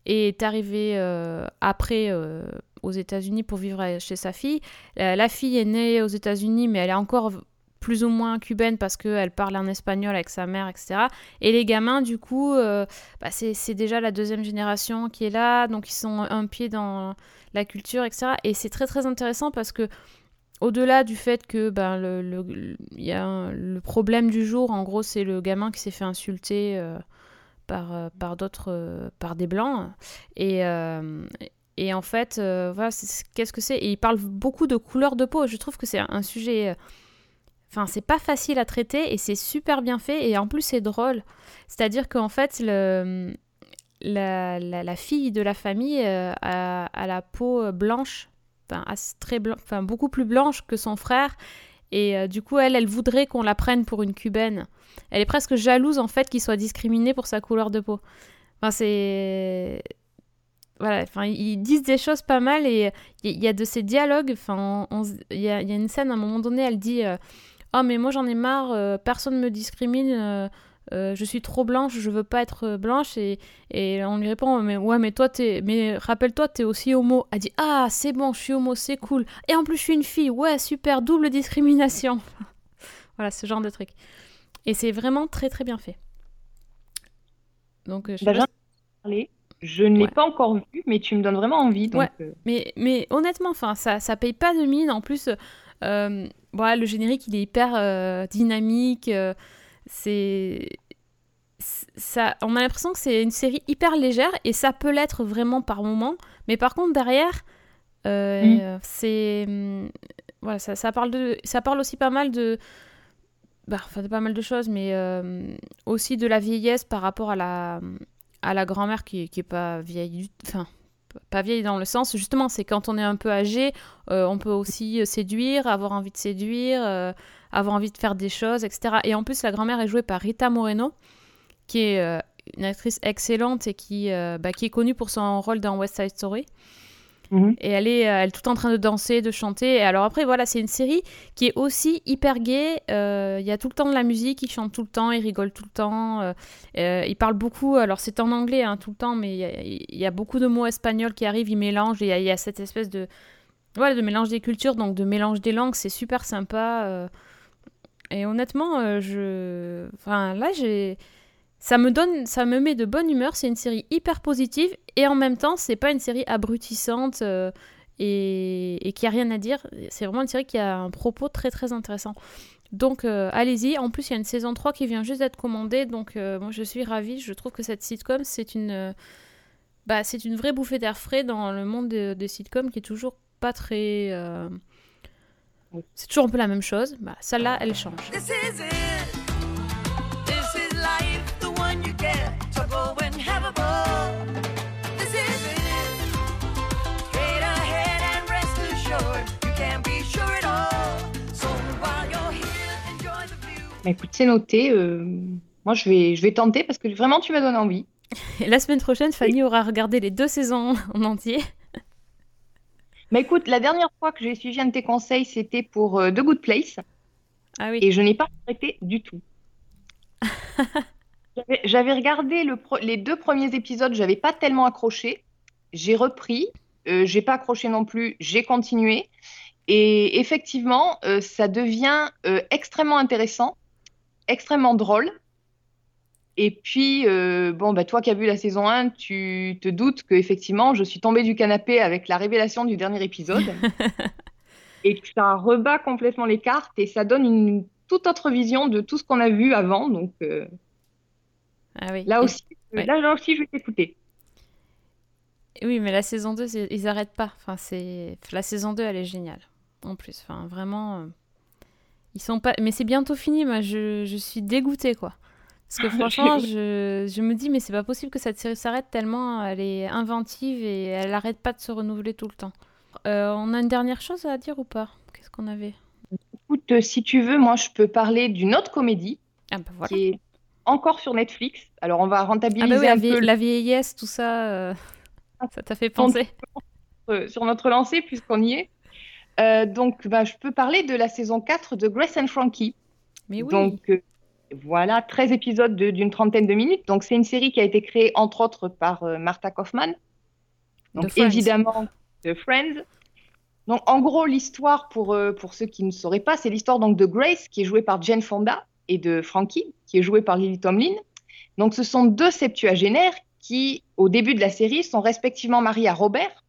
est arrivée euh, après euh, aux États-Unis pour vivre chez sa fille. La fille est née aux États-Unis, mais elle est encore plus ou moins cubaine parce qu'elle parle en espagnol avec sa mère, etc. Et les gamins, du coup, euh, bah, c'est déjà la deuxième génération qui est là, donc ils sont un pied dans la culture, etc. Et c'est très très intéressant parce que au-delà du fait que ben, le, le, y a le problème du jour, en gros, c'est le gamin qui s'est fait insulter par, euh, par d'autres, euh, par des blancs. Et, euh, et en fait, voilà, qu'est-ce que c'est? Et il parle beaucoup de couleur de peau. Je trouve que c'est un, sujet. Enfin, c'est pas facile à traiter et c'est super bien fait et en plus c'est drôle. C'est-à-dire qu'en fait, le, la, la, fille de la famille a, la peau blanche, enfin, très enfin, beaucoup plus blanche que son frère. Et euh, du coup, elle, elle voudrait qu'on la prenne pour une cubaine. Elle est presque jalouse en fait qu'il soit discriminé pour sa couleur de peau. Enfin, c'est. Voilà, enfin, ils disent des choses pas mal et il y, a de ces dialogues. Enfin, il y, a, une scène à un moment donné, elle dit euh, Oh, mais moi j'en ai marre, euh, personne me discrimine, euh, je suis trop blanche, je veux pas être blanche. Et, et on lui répond Mais ouais, mais toi, t'es. Mais rappelle-toi, t'es aussi homo. Elle dit Ah, c'est bon, je suis homo, c'est cool. Et en plus, je suis une fille, ouais, super, double discrimination. voilà, ce genre de truc. Et c'est vraiment très très bien fait. Donc, euh, je
Bah. Je ne l'ai
Ouais.
pas encore vu, mais tu me donnes vraiment envie. Donc,
Ouais.
euh,
Mais, mais honnêtement, enfin, ça, ça paye pas de mine. En plus, euh, voilà, le générique, il est hyper dynamique. C'est ça, on a l'impression que c'est une série hyper légère et ça peut l'être vraiment par moment. Mais par contre, derrière, euh, c'est hum, voilà, ça, ça parle de, ça parle aussi pas mal de, bah, enfin, de pas mal de choses, mais euh, aussi de la vieillesse par rapport à la, à la grand-mère qui, qui est pas vieille, du- enfin pas vieille dans le sens, justement, c'est quand on est un peu âgé, euh, on peut aussi euh, séduire, avoir envie de séduire, euh, avoir envie de faire des choses, etc. Et en plus, la grand-mère est jouée par Rita Moreno, qui est une actrice excellente et qui, bah, qui est connue pour son rôle dans West Side Story.
Mhm.
Et elle est, euh, elle tout en train de danser, de chanter. Et alors après, voilà, c'est une série qui est aussi hyper gay. Euh, Il y a tout le temps de la musique, ils chantent tout le temps, ils rigolent tout le temps. Euh, euh, ils parlent beaucoup, alors c'est en anglais hein, tout le temps, mais il y a- beaucoup de mots espagnols qui arrivent, ils mélangent. Il y, a- cette espèce de, voilà, de mélange des cultures, donc de mélange des langues, c'est super sympa. et honnêtement, je, enfin là, j'ai ça me donne, ça me met de bonne humeur. C'est une série hyper positive et en même temps, c'est pas une série abrutissante euh, et, qui a rien à dire. C'est vraiment une série qui a un propos très très intéressant. Donc euh, allez-y. En plus, il y a une saison 3 qui vient juste d'être commandée. Donc euh, moi, je suis ravie. Je trouve que cette sitcom, c'est une, bah, une vraie bouffée d'air frais dans le monde des, sitcoms qui est toujours pas très. C'est toujours un peu la même chose. Bah, celle-là, elle change.
Bah, écoute, c'est noté. euh, moi, je vais, je vais tenter parce que vraiment, tu m'as donné envie.
Et la semaine prochaine, Fanny aura regardé les deux saisons en entier.
Mais écoute, la dernière fois que j'ai suivi un de tes conseils, c'était pour euh, The Good Place.
Ah oui.
Et je n'ai pas arrêté du tout. J'avais- regardé le les deux premiers épisodes, j'avais pas tellement accroché. J'ai repris, euh, j'ai pas accroché non plus, j'ai continué. Et effectivement, euh, ça devient euh, extrêmement intéressant, extrêmement drôle. Et puis, euh, bon, bah, toi qui as vu la saison 1, tu te doutes que effectivement, je suis tombée du canapé avec la révélation du dernier épisode. et que ça rebat complètement les cartes et ça donne une toute autre vision de tout ce qu'on a vu avant. Donc euh,
Ah oui.
là aussi, euh,
ouais.
là, là aussi, je vais t'écouter.
Oui, mais la saison 2, c'est- ils arrêtent pas. Enfin, c'est... La saison 2, elle est géniale. En plus, enfin, vraiment... Ils sont pas... Mais c'est bientôt fini, moi, je, je suis dégoûtée, quoi. Parce que franchement, je... je me dis, mais c'est pas possible que cette série s'arrête tellement elle est inventive et elle arrête pas de se renouveler tout le temps. Euh, on a une dernière chose à dire ou pas? Qu'est-ce qu'on avait?
Écoute, euh, si tu veux, moi, je peux parler d'une autre comédie
Ah bah voilà.
qui est encore sur Netflix. Alors, on va
Ah
rentabiliser
bah oui, la,
un
vie-
peu
la vieillesse, tout ça, euh, ça t'a fait penser
sur notre lancée puisqu'on y est. Euh, donc, bah, je peux parler de la saison 4 de Grace and Frankie.
Mais oui.
Donc, euh, voilà, 13 épisodes de- d'une trentaine de minutes. Donc, c'est une série qui a été créée, entre autres, par euh, Martha Kaufman. Donc,
Friends.
évidemment, de Friends. Donc, en gros, l'histoire, pour, pour ceux qui ne sauraient pas, c'est l'histoire donc de Grace, qui est jouée par Jane Fonda, et de Frankie, qui est jouée par Lily Tomlin. Donc, ce sont deux septuagénaires qui, au début de la série, sont respectivement mariés à Robert,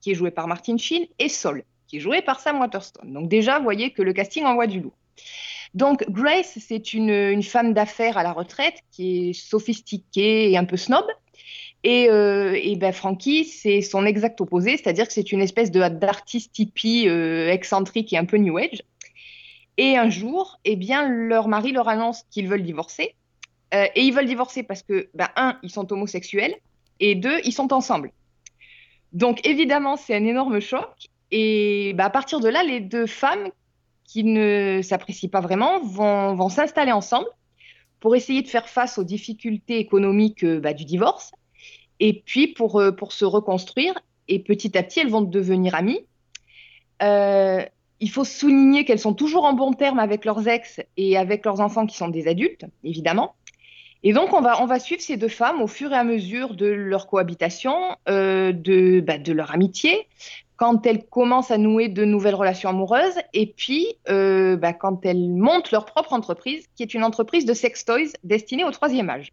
qui est joué par Martin Sheen, et Sol, qui est joué par Sam Waterston. Donc, déjà, vous voyez que le casting envoie du lourd. Donc, Grace, c'est une, femme d'affaires à la retraite qui est sophistiquée et un peu snob. Et, euh, et ben Frankie, c'est son exact opposé, c'est-à-dire que c'est une espèce d'artiste hippie euh, excentrique et un peu new age. Et un jour, eh bien, leur mari leur annonce qu'ils veulent divorcer. Euh, et ils veulent divorcer parce que, ben, un, ils sont homosexuels, et deux, ils sont ensemble. Donc, évidemment, c'est un énorme choc. Et ben, à partir de là, les deux femmes qui ne s'apprécient pas vraiment vont, s'installer ensemble pour essayer de faire face aux difficultés économiques euh, bah, du divorce et puis pour, euh, pour se reconstruire. Et petit à petit, elles vont devenir amies. Euh, il faut souligner qu'elles sont toujours en bon terme avec leurs ex et avec leurs enfants qui sont des adultes, évidemment. Et donc, on va, suivre ces deux femmes au fur et à mesure de leur cohabitation, bah, de leur amitié, quand elles commencent à nouer de nouvelles relations amoureuses, et puis euh, bah, quand elles montent leur propre entreprise, qui est une entreprise de sex toys destinée au troisième âge.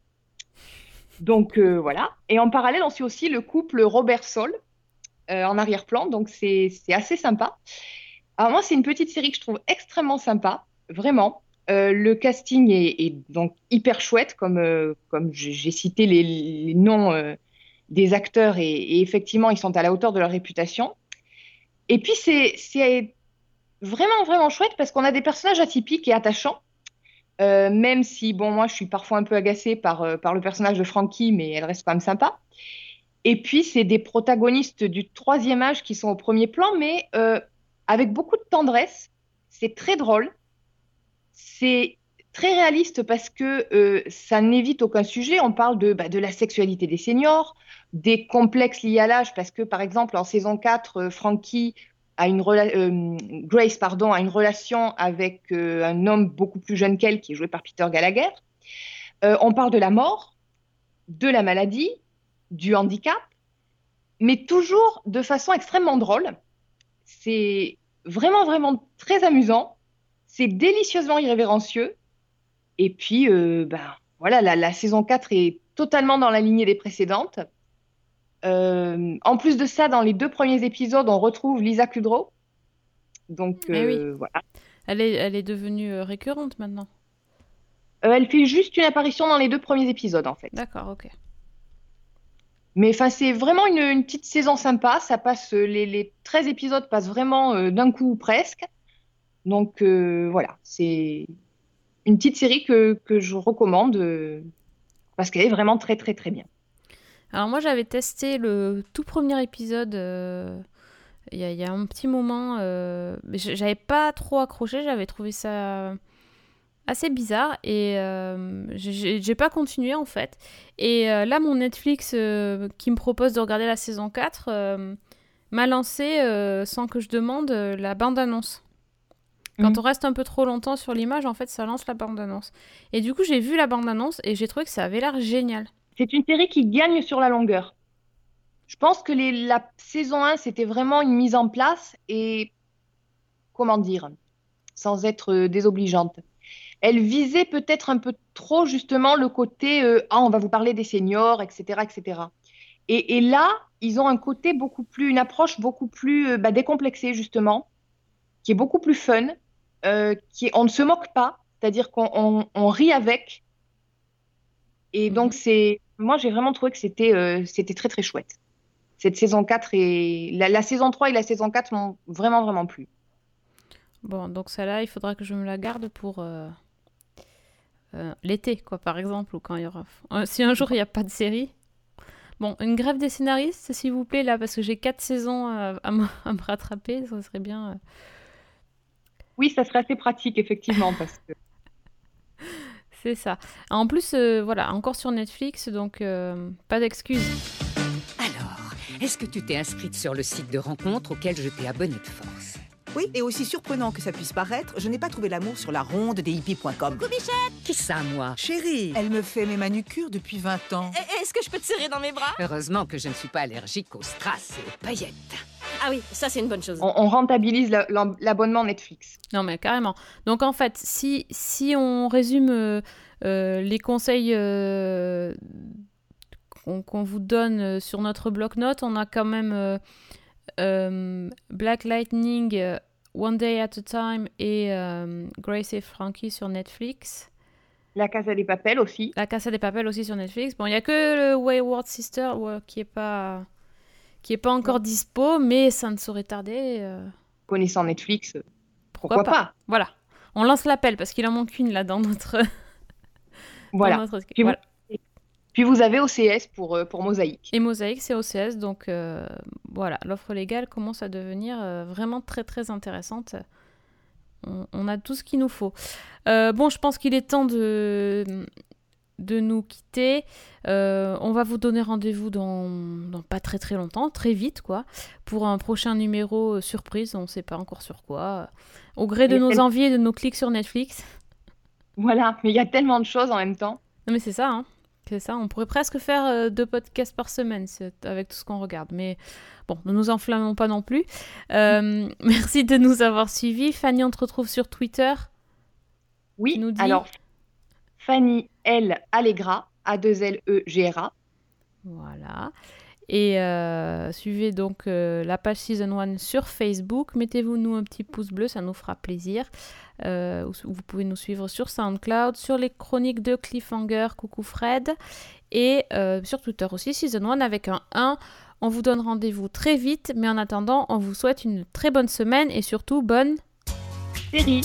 Donc euh, voilà. Et en parallèle, on suit aussi le couple Robert Sol euh, en arrière-plan, donc c'est assez sympa. Alors moi, c'est une petite série que je trouve extrêmement sympa, vraiment. Le casting est, donc hyper chouette, comme, j'ai cité les, noms des acteurs, et effectivement, ils sont à la hauteur de leur réputation. Et puis, c'est vraiment, vraiment chouette parce qu'on a des personnages atypiques et attachants. Euh, même si, bon, moi, je suis parfois un peu agacée par, euh, par le personnage de Frankie, mais elle reste quand même sympa. Et puis, c'est des protagonistes du troisième âge qui sont au premier plan, mais euh, avec beaucoup de tendresse. C'est très drôle. C'est très réaliste parce que euh, ça n'évite aucun sujet. On parle de, bah, de la sexualité des seniors, des complexes liés à l'âge, parce que, par exemple, en saison 4, euh, Frankie a une euh, Grace a une relation avec un homme beaucoup plus jeune qu'elle, qui est joué par Peter Gallagher. On parle de la mort, de la maladie, du handicap, mais toujours de façon extrêmement drôle. C'est vraiment, vraiment très amusant. C'est délicieusement irrévérencieux. Et puis, euh, ben, voilà, la, la saison 4 est totalement dans la lignée des précédentes. Euh, en plus de ça, dans les deux premiers épisodes, on retrouve Lisa Kudrow. Donc,
Eh oui.
euh, voilà.
Elle est, elle est devenue récurrente maintenant.
Elle fait juste une apparition dans les deux premiers épisodes, en fait.
D'accord, ok.
Mais enfin, c'est vraiment une, une petite saison sympa. Ça passe, les, les 13 épisodes passent vraiment d'un coup ou presque. Donc voilà, c'est une petite série que, que je recommande euh, parce qu'elle est vraiment très très très bien.
Alors moi j'avais testé le tout premier épisode euh, il y, a- un petit moment, euh, j'avais pas trop accroché, j'avais trouvé ça assez bizarre et j'ai- pas continué en fait. Et là mon Netflix qui me propose de regarder la saison 4 euh, m'a lancé, sans que je demande, la bande-annonce. Quand
Mhm.
on reste un peu trop longtemps sur l'image, en fait, ça lance la bande-annonce. Et du coup, j'ai vu la bande-annonce et j'ai trouvé que ça avait l'air génial.
C'est une série qui gagne sur la longueur. Je pense que les- la saison 1, c'était vraiment une mise en place et, comment dire, sans être euh, désobligeante. Elle visait peut-être un peu trop justement le côté euh, ah on va vous parler des seniors, etc., etc. Et, et là, ils ont un côté beaucoup plus, une approche beaucoup plus euh, bah, décomplexée justement, qui est beaucoup plus fun, euh, qui est- on ne se moque pas, c'est-à-dire qu'on on- on rit avec. Et donc c'est, moi j'ai vraiment trouvé que c'était euh, c'était très très chouette. Cette saison 4 et la, la saison 3 et la saison 4 m'ont vraiment vraiment plu.
Bon, donc celle-là, il faudra que je me la garde pour euh, l'été, quoi, par exemple, ou quand il y aura... Si un jour il n'y a pas de série. Bon, une grève des scénaristes, s'il vous plaît, là, parce que j'ai quatre saisons à, me, à me rattraper, ça serait bien...
Oui, ça serait assez pratique effectivement parce que
C'est ça. En plus, euh, voilà, encore sur Netflix, donc euh, pas d'excuses.
Alors, est-ce que tu t'es inscrite sur le site de rencontre auquel je t'ai abonné de force?
Oui, et aussi surprenant que ça puisse paraître, je n'ai pas trouvé l'amour sur la ronde des hippies.com.
Qui ça, moi
Chérie, elle me fait mes manucures depuis 20 ans.
Est-ce que je peux te serrer dans mes bras?
Heureusement que je ne suis pas allergique aux strass et aux paillettes.
Ah oui, ça c'est une bonne chose.
on, on rentabilise la- l'ab- l'abonnement Netflix.
Non, mais carrément. Donc, en fait, si, si on résume euh, euh, les conseils euh, qu'on vous donne sur notre bloc-notes, on a quand même Black Lightning, euh, One Day at a Time et euh, Grace et Frankie sur Netflix.
La Casa des Papel aussi.
La Casa des Papel aussi sur Netflix. Bon, il n'y a que le Wayward Sister ouais, qui est pas qui est pas encore dispo, mais ça ne saurait tarder. euh,
Connaissant Netflix, euh,
pourquoi,
pourquoi
pas?
pas?
Voilà. On lance l'appel parce qu'il en manque une là dans notre. dans
Voilà.
notre-
Puis,
voilà.
Puis vous avez OCS pour, euh, pour Mosaïque.
Et Mosaïque, c'est OCS, donc euh, voilà, l'offre légale commence à devenir euh, vraiment très très intéressante. On, on a tout ce qu'il nous faut. Euh, bon, je pense qu'il est temps de, de nous quitter. On va vous donner rendez-vous dans, dans pas très très longtemps, très vite quoi, pour un prochain numéro surprise, on ne sait pas encore sur quoi. Au gré de nos envies et de nos clics sur Netflix.
Voilà, mais il y a tellement de choses en même temps.
Non mais c'est ça, hein. C'est ça, on pourrait presque faire euh, deux podcasts par semaine avec tout ce qu'on regarde. Mais bon, ne nous enflammons pas non plus. Euh, merci de nous avoir suivis. Fanny, on te retrouve sur Twitter.
Oui,
nous
alors Fanny L. Allegra, A2L-E-G-R-A.
Voilà. Et euh, suivez donc euh, la page Season 1 sur Facebook. Mettez-vous nous un petit pouce bleu, ça nous fera plaisir. Euh, ou- vous pouvez nous suivre sur SoundCloud, sur les chroniques de Cliffhanger, coucou Fred. Et sur Twitter aussi, Season 1 avec un 1. On vous donne rendez-vous très vite, mais en attendant, on vous souhaite une très bonne semaine et surtout bonne
Série.